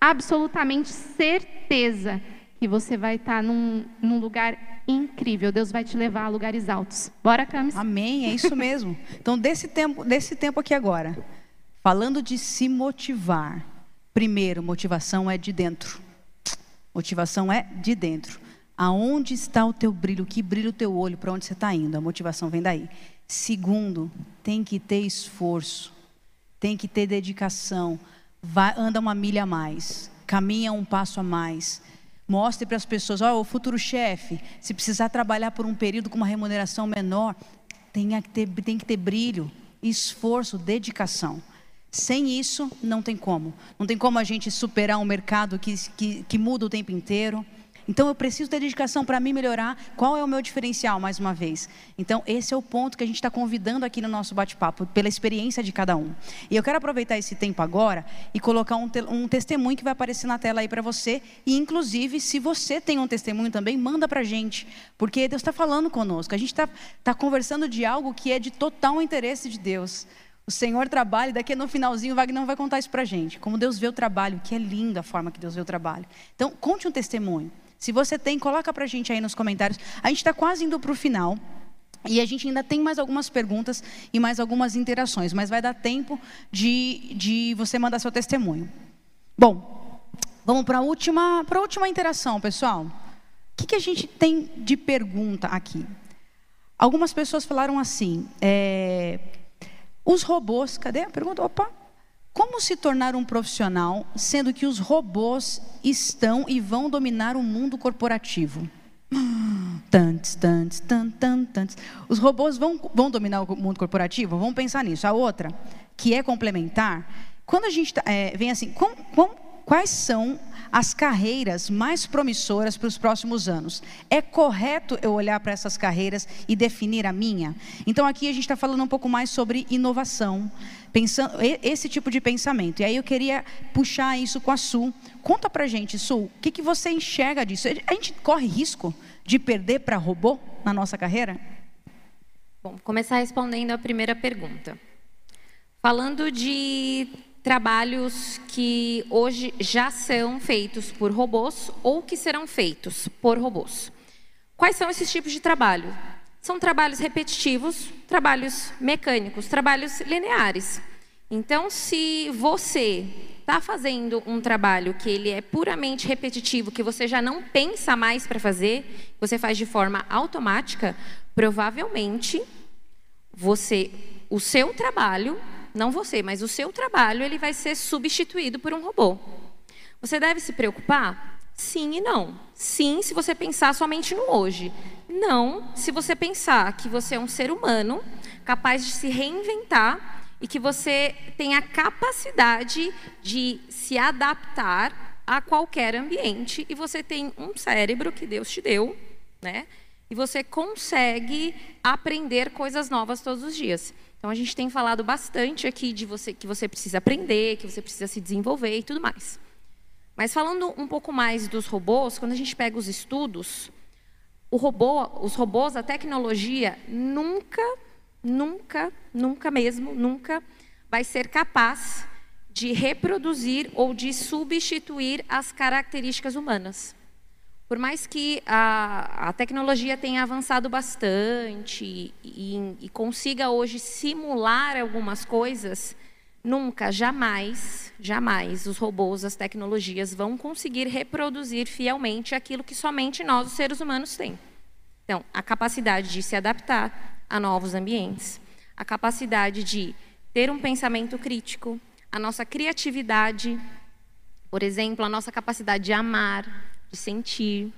absolutamente certeza que você vai estar num, num lugar incrível. Deus vai te levar a lugares altos. Bora, Camis? Amém, é isso mesmo. Então, desse tempo, desse tempo aqui agora, falando de se motivar. Primeiro, motivação é de dentro. Motivação é de dentro. Aonde está o teu brilho? Que brilha o teu olho? Para onde você está indo? A motivação vem daí. Segundo, tem que ter esforço, tem que ter dedicação. Vai, anda uma milha a mais, caminha um passo a mais. Mostre para as pessoas, ó, oh, o futuro chefe, se precisar trabalhar por um período com uma remuneração menor, tem que ter, tem que ter brilho, esforço, dedicação. Sem isso, não tem como. Não tem como a gente superar um mercado que, que, que muda o tempo inteiro. Então eu preciso ter dedicação para mim melhorar. Qual é o meu diferencial, mais uma vez? Então, esse é o ponto que a gente está convidando aqui no nosso bate-papo, pela experiência de cada um. E eu quero aproveitar esse tempo agora e colocar um, te um testemunho que vai aparecer na tela aí para você. E, inclusive, se você tem um testemunho também, manda para a gente. Porque Deus está falando conosco. A gente está tá conversando de algo que é de total interesse de Deus. O Senhor trabalha, e daqui no finalzinho o Wagner vai contar isso para a gente. Como Deus vê o trabalho, que é linda a forma que Deus vê o trabalho. Então, conte um testemunho. Se você tem, coloca para a gente aí nos comentários. A gente está quase indo para o final. E a gente ainda tem mais algumas perguntas e mais algumas interações, mas vai dar tempo de, de você mandar seu testemunho. Bom, vamos para a última, última interação, pessoal. O que, que a gente tem de pergunta aqui? Algumas pessoas falaram assim: é, os robôs, cadê a pergunta? Opa, como se tornar um profissional, sendo que os robôs estão e vão dominar o mundo corporativo? Tantos, tantos, tantos, tantos. Os robôs vão, vão dominar o mundo corporativo? Vamos pensar nisso. A outra, que é complementar, quando a gente tá, é, vem assim, com, com, quais são as carreiras mais promissoras para os próximos anos. É correto eu olhar para essas carreiras e definir a minha? Então, aqui a gente está falando um pouco mais sobre inovação, pensando, esse tipo de pensamento. E aí eu queria puxar isso com a Su. Conta para a gente, Su, o que, que você enxerga disso? A gente corre risco de perder para robô na nossa carreira? Bom, começar respondendo a primeira pergunta. Falando de trabalhos que hoje já são feitos por robôs ou que serão feitos por robôs. Quais são esses tipos de trabalho? São trabalhos repetitivos, trabalhos mecânicos, trabalhos lineares. Então, se você está fazendo um trabalho que ele é puramente repetitivo, que você já não pensa mais para fazer, você faz de forma automática, provavelmente você, o seu trabalho não você, mas o seu trabalho, ele vai ser substituído por um robô. Você deve se preocupar? Sim e não. Sim, se você pensar somente no hoje. Não, se você pensar que você é um ser humano capaz de se reinventar e que você tem a capacidade de se adaptar a qualquer ambiente e você tem um cérebro que Deus te deu, né? E você consegue aprender coisas novas todos os dias. Então a gente tem falado bastante aqui de você que você precisa aprender, que você precisa se desenvolver e tudo mais. Mas falando um pouco mais dos robôs, quando a gente pega os estudos, robô, os robôs, a tecnologia nunca, nunca, nunca mesmo, nunca vai ser capaz de reproduzir ou de substituir as características humanas. Por mais que a, a tecnologia tenha avançado bastante e, e consiga hoje simular algumas coisas, nunca, jamais, jamais os robôs, as tecnologias vão conseguir reproduzir fielmente aquilo que somente nós, os seres humanos, temos. Então, a capacidade de se adaptar a novos ambientes, a capacidade de ter um pensamento crítico, a nossa criatividade, por exemplo, a nossa capacidade de amar, de sentir.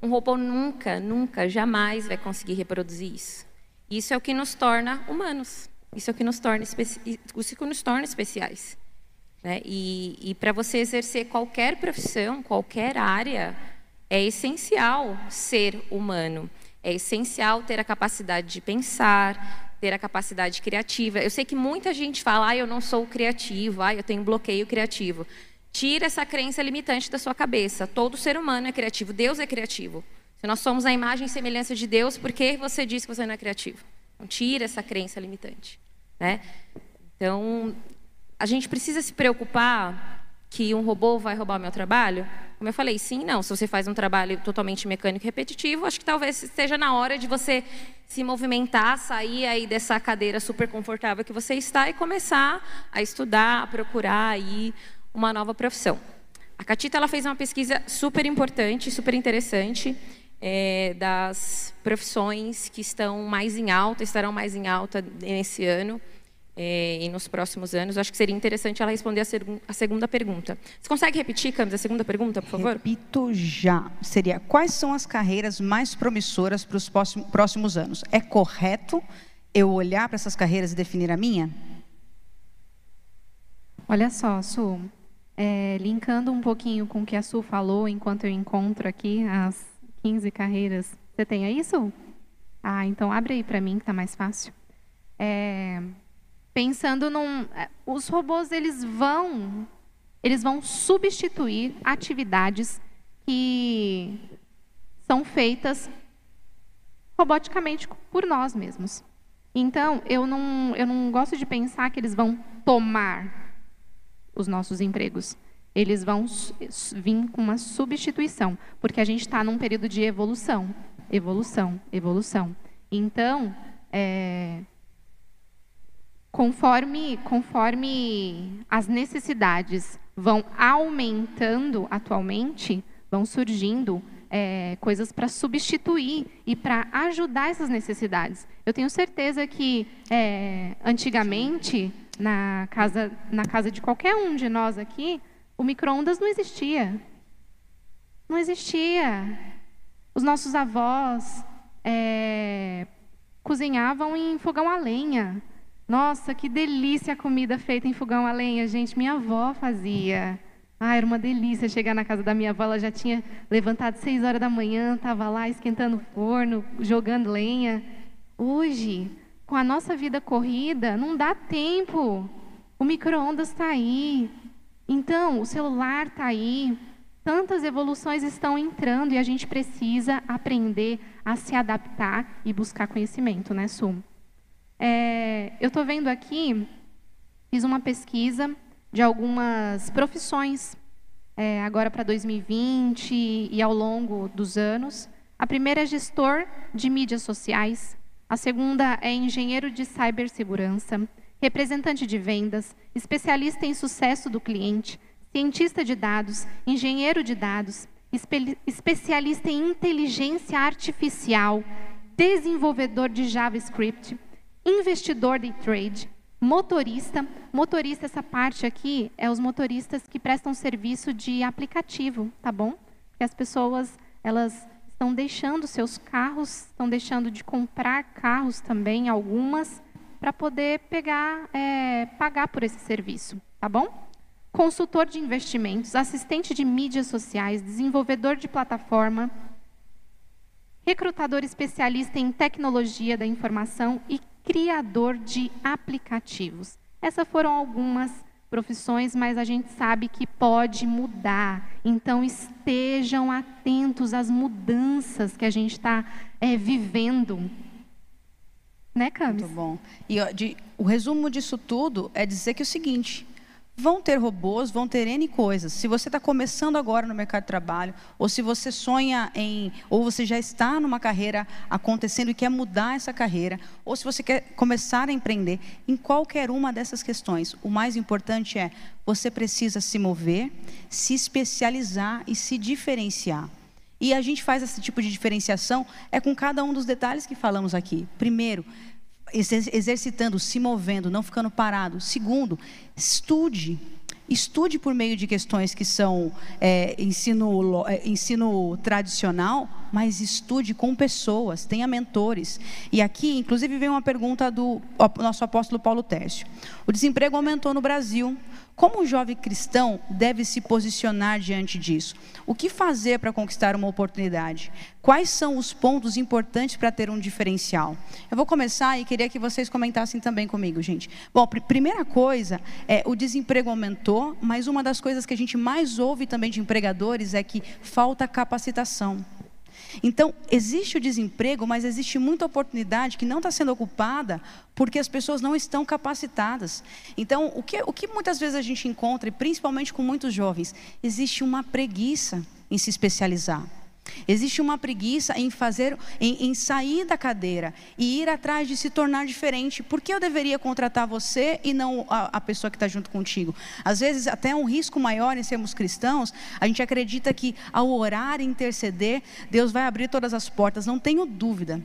Um robô nunca, nunca, jamais vai conseguir reproduzir isso. Isso é o que nos torna humanos. Isso é o que nos torna, isso que nos torna especiais. Né? E, e para você exercer qualquer profissão, qualquer área, é essencial ser humano. É essencial ter a capacidade de pensar, ter a capacidade criativa. Eu sei que muita gente fala, ah, eu não sou criativo, ah, eu tenho bloqueio criativo. Tira essa crença limitante da sua cabeça. Todo ser humano é criativo. Deus é criativo. Se nós somos a imagem e semelhança de Deus, por que você diz que você não é criativo? Então, tira essa crença limitante. Né? Então, a gente precisa se preocupar que um robô vai roubar o meu trabalho? Como eu falei, sim, não. Se você faz um trabalho totalmente mecânico e repetitivo, acho que talvez esteja na hora de você se movimentar, sair aí dessa cadeira super confortável que você está e começar a estudar, a procurar aí uma nova profissão. A Catita ela fez uma pesquisa super importante, super interessante, é, das profissões que estão mais em alta, estarão mais em alta nesse ano é, e nos próximos anos. Acho que seria interessante ela responder a, seg a segunda pergunta. Você consegue repetir, Camis, a segunda pergunta, por favor? Repito já. Seria, quais são as carreiras mais promissoras para os próximos anos? É correto eu olhar para essas carreiras e definir a minha? Olha só, Su, é, linkando um pouquinho com o que a Su falou, enquanto eu encontro aqui as 15 carreiras. Você tem Su? Ah, então abre aí para mim, que está mais fácil. É, pensando num... É, os robôs, eles vão, eles vão substituir atividades que são feitas roboticamente por nós mesmos. Então, eu não, eu não gosto de pensar que eles vão tomar os nossos empregos. Eles vão vir com uma substituição, porque a gente está num período de evolução, evolução, evolução. Então, é, conforme, conforme as necessidades vão aumentando atualmente, vão surgindo é, coisas para substituir e para ajudar essas necessidades. Eu tenho certeza que é, antigamente na casa, na casa de qualquer um de nós aqui, o micro-ondas não existia. Não existia. Os nossos avós é, cozinhavam em fogão a lenha. Nossa, que delícia a comida feita em fogão a lenha, gente. Minha avó fazia. Ah, era uma delícia chegar na casa da minha avó. Ela já tinha levantado seis horas da manhã, estava lá esquentando o forno, jogando lenha. Hoje, com a nossa vida corrida, não dá tempo. O micro-ondas está aí. Então, o celular está aí. Tantas evoluções estão entrando e a gente precisa aprender a se adaptar e buscar conhecimento, né, Su? É, eu estou vendo aqui, fiz uma pesquisa de algumas profissões, é, agora para 2020 e ao longo dos anos. A primeira é gestor de mídias sociais, a segunda é engenheiro de cibersegurança, representante de vendas, especialista em sucesso do cliente, cientista de dados, engenheiro de dados, espe especialista em inteligência artificial, desenvolvedor de JavaScript, investidor de trade, motorista. Motorista, essa parte aqui, é os motoristas que prestam serviço de aplicativo, tá bom? Porque as pessoas, elas estão deixando seus carros, estão deixando de comprar carros também, algumas, para poder pegar, é, pagar por esse serviço, tá bom? Consultor de investimentos, assistente de mídias sociais, desenvolvedor de plataforma, recrutador especialista em tecnologia da informação e criador de aplicativos. Essas foram algumas profissões, mas a gente sabe que pode mudar. Então, estejam atentos às mudanças que a gente está é, vivendo. Né, Camis? Muito bom. E ó, de, o resumo disso tudo é dizer que é o seguinte: Vão ter robôs, vão ter N coisas. Se você está começando agora no mercado de trabalho, ou se você sonha em, ou você já está numa carreira acontecendo e quer mudar essa carreira, ou se você quer começar a empreender, em qualquer uma dessas questões, o mais importante é você precisa se mover, se especializar e se diferenciar. E a gente faz esse tipo de diferenciação é com cada um dos detalhes que falamos aqui. Primeiro, exercitando, se movendo, não ficando parado. Segundo, estude. Estude por meio de questões que são é, ensino, é, ensino tradicional, mas estude com pessoas, tenha mentores. E aqui, inclusive, vem uma pergunta do nosso apóstolo Paulo Tércio. O desemprego aumentou no Brasil. Como um jovem cristão deve se posicionar diante disso? O que fazer para conquistar uma oportunidade? Quais são os pontos importantes para ter um diferencial? Eu vou começar e queria que vocês comentassem também comigo, gente. Bom, pr primeira coisa, é, o desemprego aumentou, mas uma das coisas que a gente mais ouve também de empregadores é que falta capacitação. Então, existe o desemprego, mas existe muita oportunidade que não está sendo ocupada porque as pessoas não estão capacitadas. Então, o que, o que muitas vezes a gente encontra, e principalmente com muitos jovens, existe uma preguiça em se especializar. Existe uma preguiça em fazer, em, em sair da cadeira e ir atrás de se tornar diferente. Por que eu deveria contratar você e não a, a pessoa que está junto contigo? Às vezes, até um risco maior em sermos cristãos, a gente acredita que ao orar e interceder, Deus vai abrir todas as portas. Não tenho dúvida.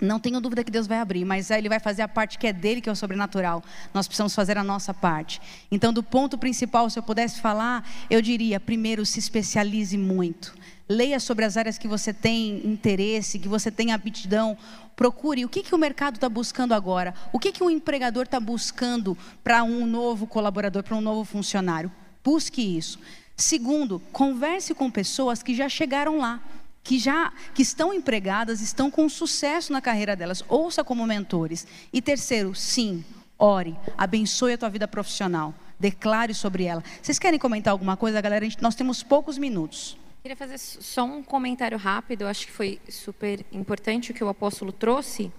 Não tenho dúvida que Deus vai abrir, mas Ele vai fazer a parte que é dele, que é o sobrenatural. Nós precisamos fazer a nossa parte. Então, do ponto principal, se eu pudesse falar, eu diria: primeiro, se especialize muito. Leia sobre as áreas que você tem interesse, que você tem aptidão. Procure o que, que o mercado está buscando agora. O que, que o empregador está buscando para um novo colaborador, para um novo funcionário. Busque isso. Segundo, converse com pessoas que já chegaram lá que já que estão empregadas, estão com sucesso na carreira delas. Ouça como mentores. E terceiro, sim, ore, abençoe a tua vida profissional. Declare sobre ela. Vocês querem comentar alguma coisa, galera? Nós temos poucos minutos. Queria fazer só um comentário rápido. Eu acho que foi super importante o que o apóstolo trouxe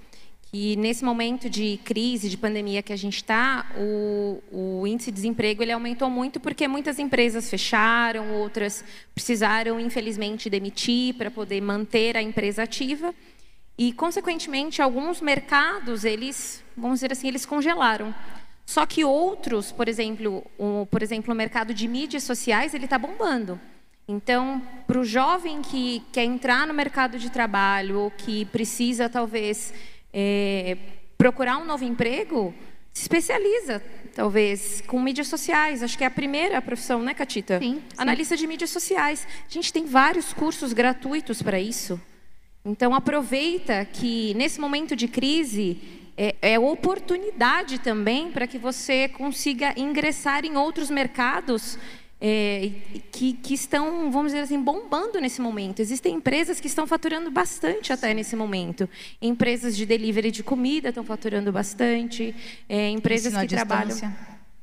e nesse momento de crise, de pandemia que a gente está, o, o, índice de desemprego ele aumentou muito porque muitas empresas fecharam, outras precisaram, infelizmente, demitir para poder manter a empresa ativa. E, consequentemente, alguns mercados, eles, vamos dizer assim, eles congelaram. Só que outros, por exemplo, o, por exemplo, o mercado de mídias sociais, ele está bombando. Então, para o jovem que quer entrar no mercado de trabalho, ou que precisa, talvez, é, procurar um novo emprego, se especializa, talvez, com mídias sociais. Acho que é a primeira profissão, né, Catita? Sim. sim. Analista de mídias sociais. A gente tem vários cursos gratuitos para isso. Então, aproveita que nesse momento de crise é, é oportunidade também para que você consiga ingressar em outros mercados é, que, que, estão, vamos dizer assim, bombando nesse momento. Existem empresas que estão faturando bastante até nesse momento. Empresas de delivery de comida estão faturando bastante. É, empresas ensino que trabalham.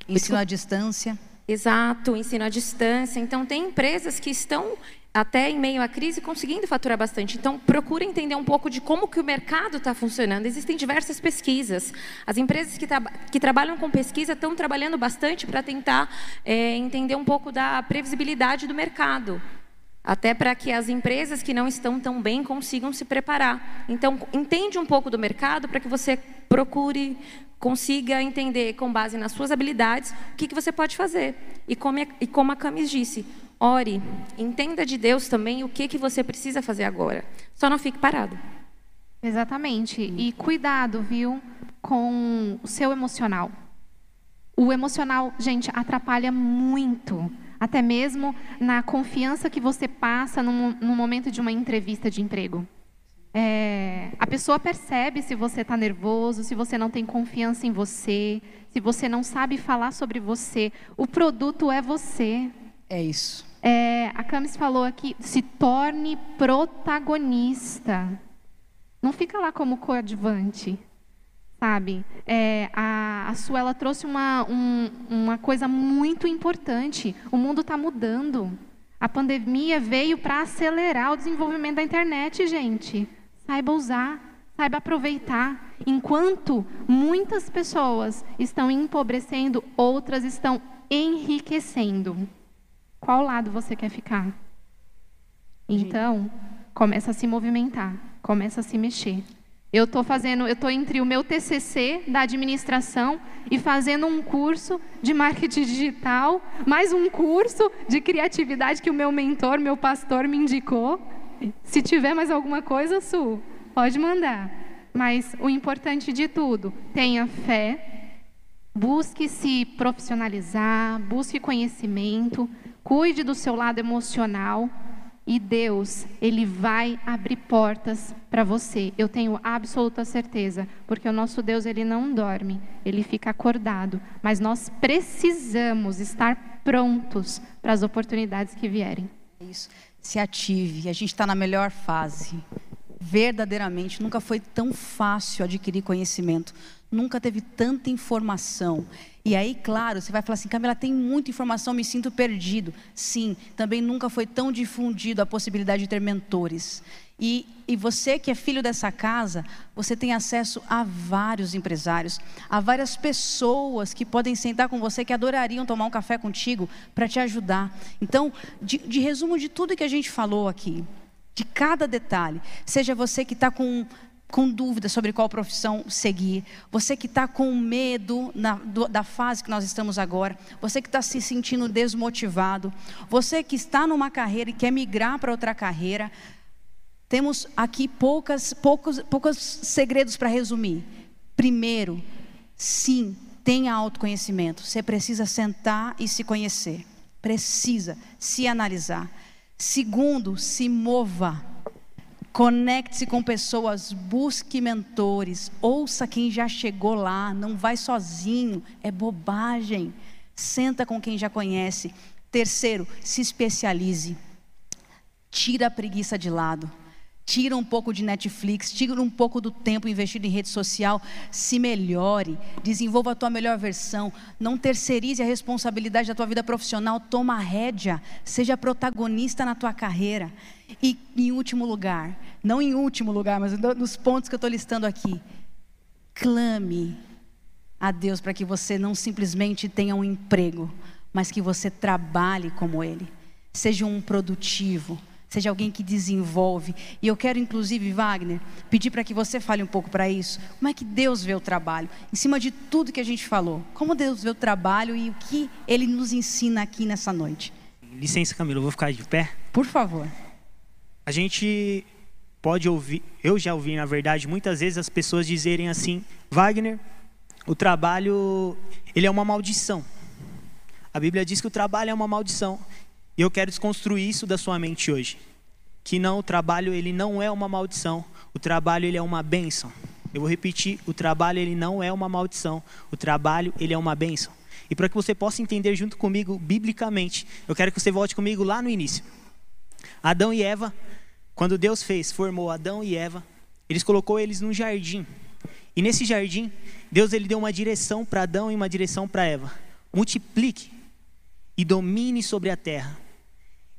Ensino à distância. Exato, ensino à distância. Então, tem empresas que estão até em meio à crise, conseguindo faturar bastante. Então, procure entender um pouco de como que o mercado está funcionando. Existem diversas pesquisas. As empresas que, tra que trabalham com pesquisa estão trabalhando bastante para tentar é, entender um pouco da previsibilidade do mercado. Até para que as empresas que não estão tão bem consigam se preparar. Então, entende um pouco do mercado para que você procure, consiga entender, com base nas suas habilidades, o que, que você pode fazer. E como, e como a Camis disse, Ore, entenda de Deus também o que, que você precisa fazer agora. Só não fique parado. Exatamente. E cuidado, viu, com o seu emocional. O emocional, gente, atrapalha muito. Até mesmo na confiança que você passa no, no momento de uma entrevista de emprego. É, a pessoa percebe se você está nervoso, se você não tem confiança em você, se você não sabe falar sobre você. O produto é você. É isso. É, a Camis falou aqui, se torne protagonista. Não fica lá como coadjuvante, sabe? É, a, a Suela trouxe uma, um, uma coisa muito importante. O mundo está mudando. A pandemia veio para acelerar o desenvolvimento da internet, gente. Saiba usar, saiba aproveitar. Enquanto muitas pessoas estão empobrecendo, outras estão enriquecendo. Qual lado você quer ficar? Então, começa a se movimentar, começa a se mexer. Eu estou fazendo, eu estou entre o meu TCC da administração e fazendo um curso de marketing digital, mais um curso de criatividade que o meu mentor, meu pastor me indicou. Se tiver mais alguma coisa, Su, pode mandar. Mas o importante de tudo, tenha fé, busque se profissionalizar, busque conhecimento, Cuide do seu lado emocional e Deus, ele vai abrir portas para você. Eu tenho absoluta certeza, porque o nosso Deus ele não dorme, ele fica acordado, mas nós precisamos estar prontos para as oportunidades que vierem. Isso. Se ative. A gente está na melhor fase. Verdadeiramente, nunca foi tão fácil adquirir conhecimento. Nunca teve tanta informação. E aí, claro, você vai falar assim, Camila, tem muita informação, me sinto perdido. Sim, também nunca foi tão difundido a possibilidade de ter mentores. E, e você que é filho dessa casa, você tem acesso a vários empresários, a várias pessoas que podem sentar com você, que adorariam tomar um café contigo para te ajudar. Então, de, de resumo de tudo que a gente falou aqui, de cada detalhe. Seja você que está com com dúvida sobre qual profissão seguir, você que está com medo na, do, da fase que nós estamos agora, você que está se sentindo desmotivado, você que está numa carreira e quer migrar para outra carreira, temos aqui poucas, poucos, poucos segredos para resumir. Primeiro, sim, tenha autoconhecimento. Você precisa sentar e se conhecer. Precisa se analisar. Segundo, se mova. Conecte-se com pessoas, busque mentores, ouça quem já chegou lá, não vai sozinho, é bobagem. Senta com quem já conhece. Terceiro, se especialize. Tira a preguiça de lado. Tira um pouco de Netflix, tira um pouco do tempo investido em rede social, se melhore, desenvolva a tua melhor versão, não terceirize a responsabilidade da tua vida profissional, toma a rédea, seja protagonista na tua carreira. E em último lugar, não em último lugar, mas nos pontos que eu estou listando aqui, clame a Deus para que você não simplesmente tenha um emprego, mas que você trabalhe como Ele, seja um produtivo seja alguém que desenvolve. E eu quero, inclusive, Wagner, pedir para que você fale um pouco para isso. Como é que Deus vê o trabalho? Em cima de tudo que a gente falou. Como Deus vê o trabalho e o que Ele nos ensina aqui nessa noite. Licença, Camila, eu vou ficar de pé. Por favor. A gente pode ouvir, eu já ouvi, na verdade, muitas vezes as pessoas dizerem assim: Wagner, o trabalho, ele é uma maldição. A Bíblia diz que o trabalho é uma maldição. E eu quero desconstruir isso da sua mente hoje. Que não, o trabalho ele não é uma maldição, o trabalho ele é uma bênção. Eu vou repetir, o trabalho ele não é uma maldição, o trabalho ele é uma bênção. E para que você possa entender junto comigo biblicamente, eu quero que você volte comigo lá no início. Adão e Eva, quando Deus fez, formou Adão e Eva, eles colocou eles num jardim. E nesse jardim, Deus ele deu uma direção para Adão e uma direção para Eva. Multiplique e domine sobre a terra.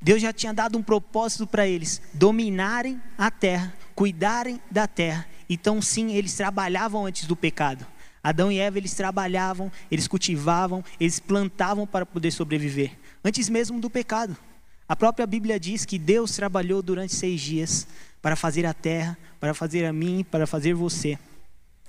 Deus já tinha dado um propósito para eles: dominarem a terra, cuidarem da terra. Então, sim, eles trabalhavam antes do pecado. Adão e Eva, eles trabalhavam, eles cultivavam, eles plantavam para poder sobreviver, antes mesmo do pecado. A própria Bíblia diz que Deus trabalhou durante seis dias para fazer a terra, para fazer a mim, para fazer você.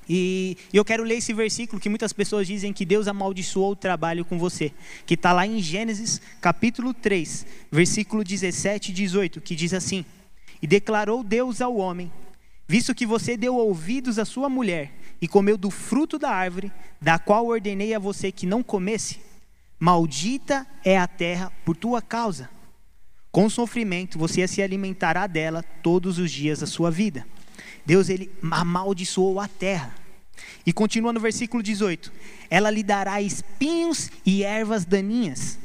E eu quero ler esse versículo que muitas pessoas dizem que Deus amaldiçoou o trabalho com você, que está lá em Gênesis capítulo 3, versículo 17 e 18, que diz assim: E declarou Deus ao homem: Visto que você deu ouvidos à sua mulher e comeu do fruto da árvore, da qual ordenei a você que não comesse, maldita é a terra por tua causa. Com sofrimento você se alimentará dela todos os dias da sua vida. Deus ele amaldiçoou a terra. E continua no versículo 18: Ela lhe dará espinhos e ervas daninhas,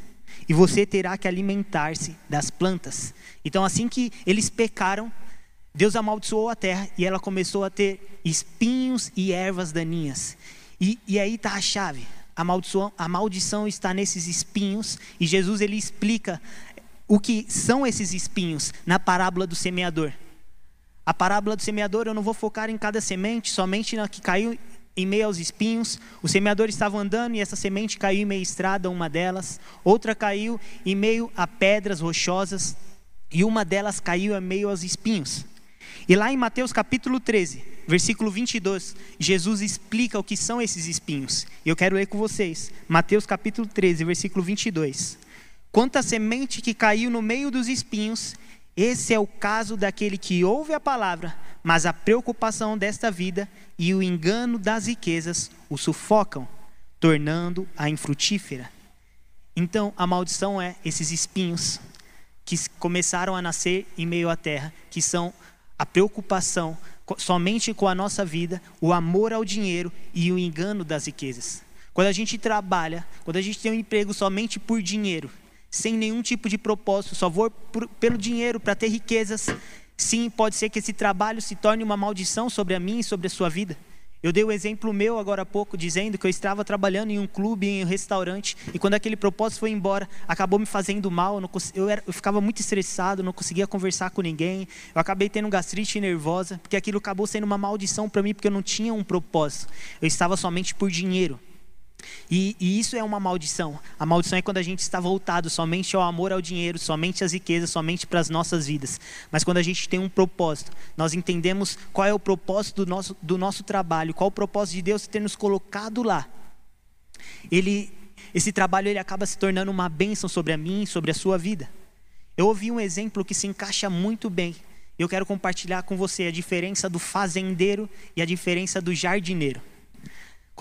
e você terá que alimentar-se das plantas. Então, assim que eles pecaram, Deus amaldiçoou a terra e ela começou a ter espinhos e ervas daninhas. E, e aí está a chave. A maldição, a maldição está nesses espinhos e Jesus ele explica o que são esses espinhos na parábola do semeador. A parábola do semeador, eu não vou focar em cada semente, somente na que caiu em meio aos espinhos. O semeador estava andando e essa semente caiu em meio à estrada, uma delas. Outra caiu em meio a pedras rochosas e uma delas caiu em meio aos espinhos. E lá em Mateus capítulo 13, versículo 22, Jesus explica o que são esses espinhos. E eu quero ler com vocês. Mateus capítulo 13, versículo 22. Quanto à semente que caiu no meio dos espinhos, esse é o caso daquele que ouve a palavra, mas a preocupação desta vida e o engano das riquezas o sufocam, tornando-a infrutífera. Então, a maldição é esses espinhos que começaram a nascer em meio à terra, que são a preocupação somente com a nossa vida, o amor ao dinheiro e o engano das riquezas. Quando a gente trabalha, quando a gente tem um emprego somente por dinheiro, sem nenhum tipo de propósito, só vou por, pelo dinheiro para ter riquezas, sim, pode ser que esse trabalho se torne uma maldição sobre a mim e sobre a sua vida. Eu dei o um exemplo meu agora há pouco, dizendo que eu estava trabalhando em um clube, em um restaurante, e quando aquele propósito foi embora, acabou me fazendo mal. Eu, eu, era, eu ficava muito estressado, não conseguia conversar com ninguém. Eu acabei tendo gastrite nervosa, porque aquilo acabou sendo uma maldição para mim, porque eu não tinha um propósito. Eu estava somente por dinheiro. E, e, isso é uma maldição. A maldição é quando a gente está voltado somente ao amor ao dinheiro, somente às riquezas, somente para as nossas vidas. Mas quando a gente tem um propósito, nós entendemos qual é o propósito do nosso, do nosso trabalho, qual o propósito de Deus ter nos colocado lá. Ele, esse trabalho ele acaba se tornando uma bênção sobre a mim, sobre a sua vida. Eu ouvi um exemplo que se encaixa muito bem. Eu quero compartilhar com você a diferença do fazendeiro e a diferença do jardineiro.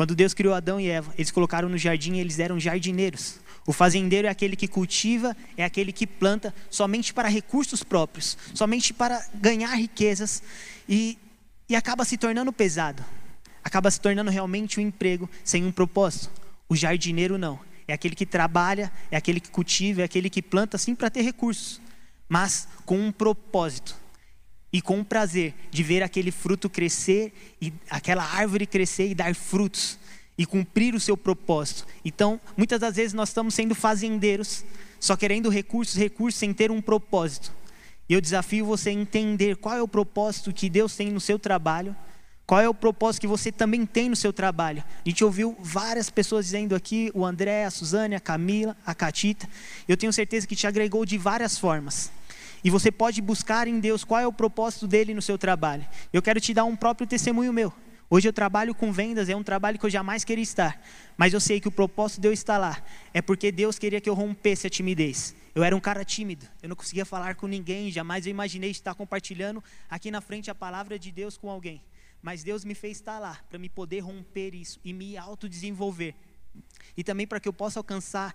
Quando Deus criou Adão e Eva, eles colocaram no jardim e eles eram jardineiros. O fazendeiro é aquele que cultiva, é aquele que planta somente para recursos próprios, somente para ganhar riquezas e, e acaba se tornando pesado. Acaba se tornando realmente um emprego sem um propósito. O jardineiro não. É aquele que trabalha, é aquele que cultiva, é aquele que planta sim para ter recursos, mas com um propósito e com prazer de ver aquele fruto crescer e aquela árvore crescer e dar frutos e cumprir o seu propósito. Então, muitas das vezes nós estamos sendo fazendeiros, só querendo recursos, recursos sem ter um propósito. E eu desafio você a entender qual é o propósito que Deus tem no seu trabalho, qual é o propósito que você também tem no seu trabalho. A gente ouviu várias pessoas dizendo aqui, o André, a Suzane, a Camila, a Catita. Eu tenho certeza que te agregou de várias formas. E você pode buscar em Deus qual é o propósito dele no seu trabalho. Eu quero te dar um próprio testemunho meu. Hoje eu trabalho com vendas, é um trabalho que eu jamais queria estar, mas eu sei que o propósito de eu estar lá é porque Deus queria que eu rompesse a timidez. Eu era um cara tímido, eu não conseguia falar com ninguém, jamais eu imaginei estar compartilhando aqui na frente a palavra de Deus com alguém. Mas Deus me fez estar lá para me poder romper isso e me autodesenvolver. E também para que eu possa alcançar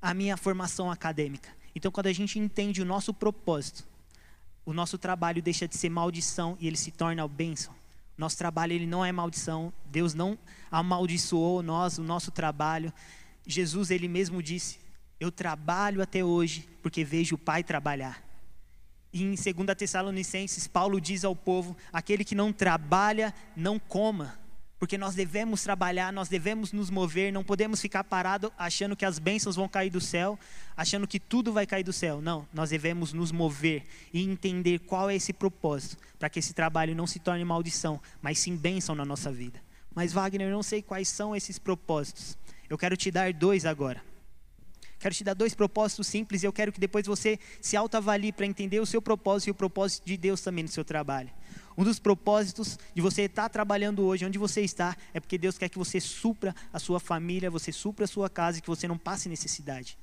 a minha formação acadêmica. Então, quando a gente entende o nosso propósito, o nosso trabalho deixa de ser maldição e ele se torna bênção. Nosso trabalho ele não é maldição. Deus não amaldiçoou nós, o nosso trabalho. Jesus ele mesmo disse: "Eu trabalho até hoje porque vejo o Pai trabalhar". E em 2 Tessalonicenses, Paulo diz ao povo: aquele que não trabalha, não coma porque nós devemos trabalhar, nós devemos nos mover, não podemos ficar parados achando que as bênçãos vão cair do céu, achando que tudo vai cair do céu. Não, nós devemos nos mover e entender qual é esse propósito, para que esse trabalho não se torne maldição, mas sim bênção na nossa vida. Mas Wagner, eu não sei quais são esses propósitos. Eu quero te dar dois agora. Quero te dar dois propósitos simples e eu quero que depois você se autoavalie para entender o seu propósito e o propósito de Deus também no seu trabalho. Um dos propósitos de você estar trabalhando hoje, onde você está, é porque Deus quer que você supra a sua família, você supra a sua casa e que você não passe necessidade.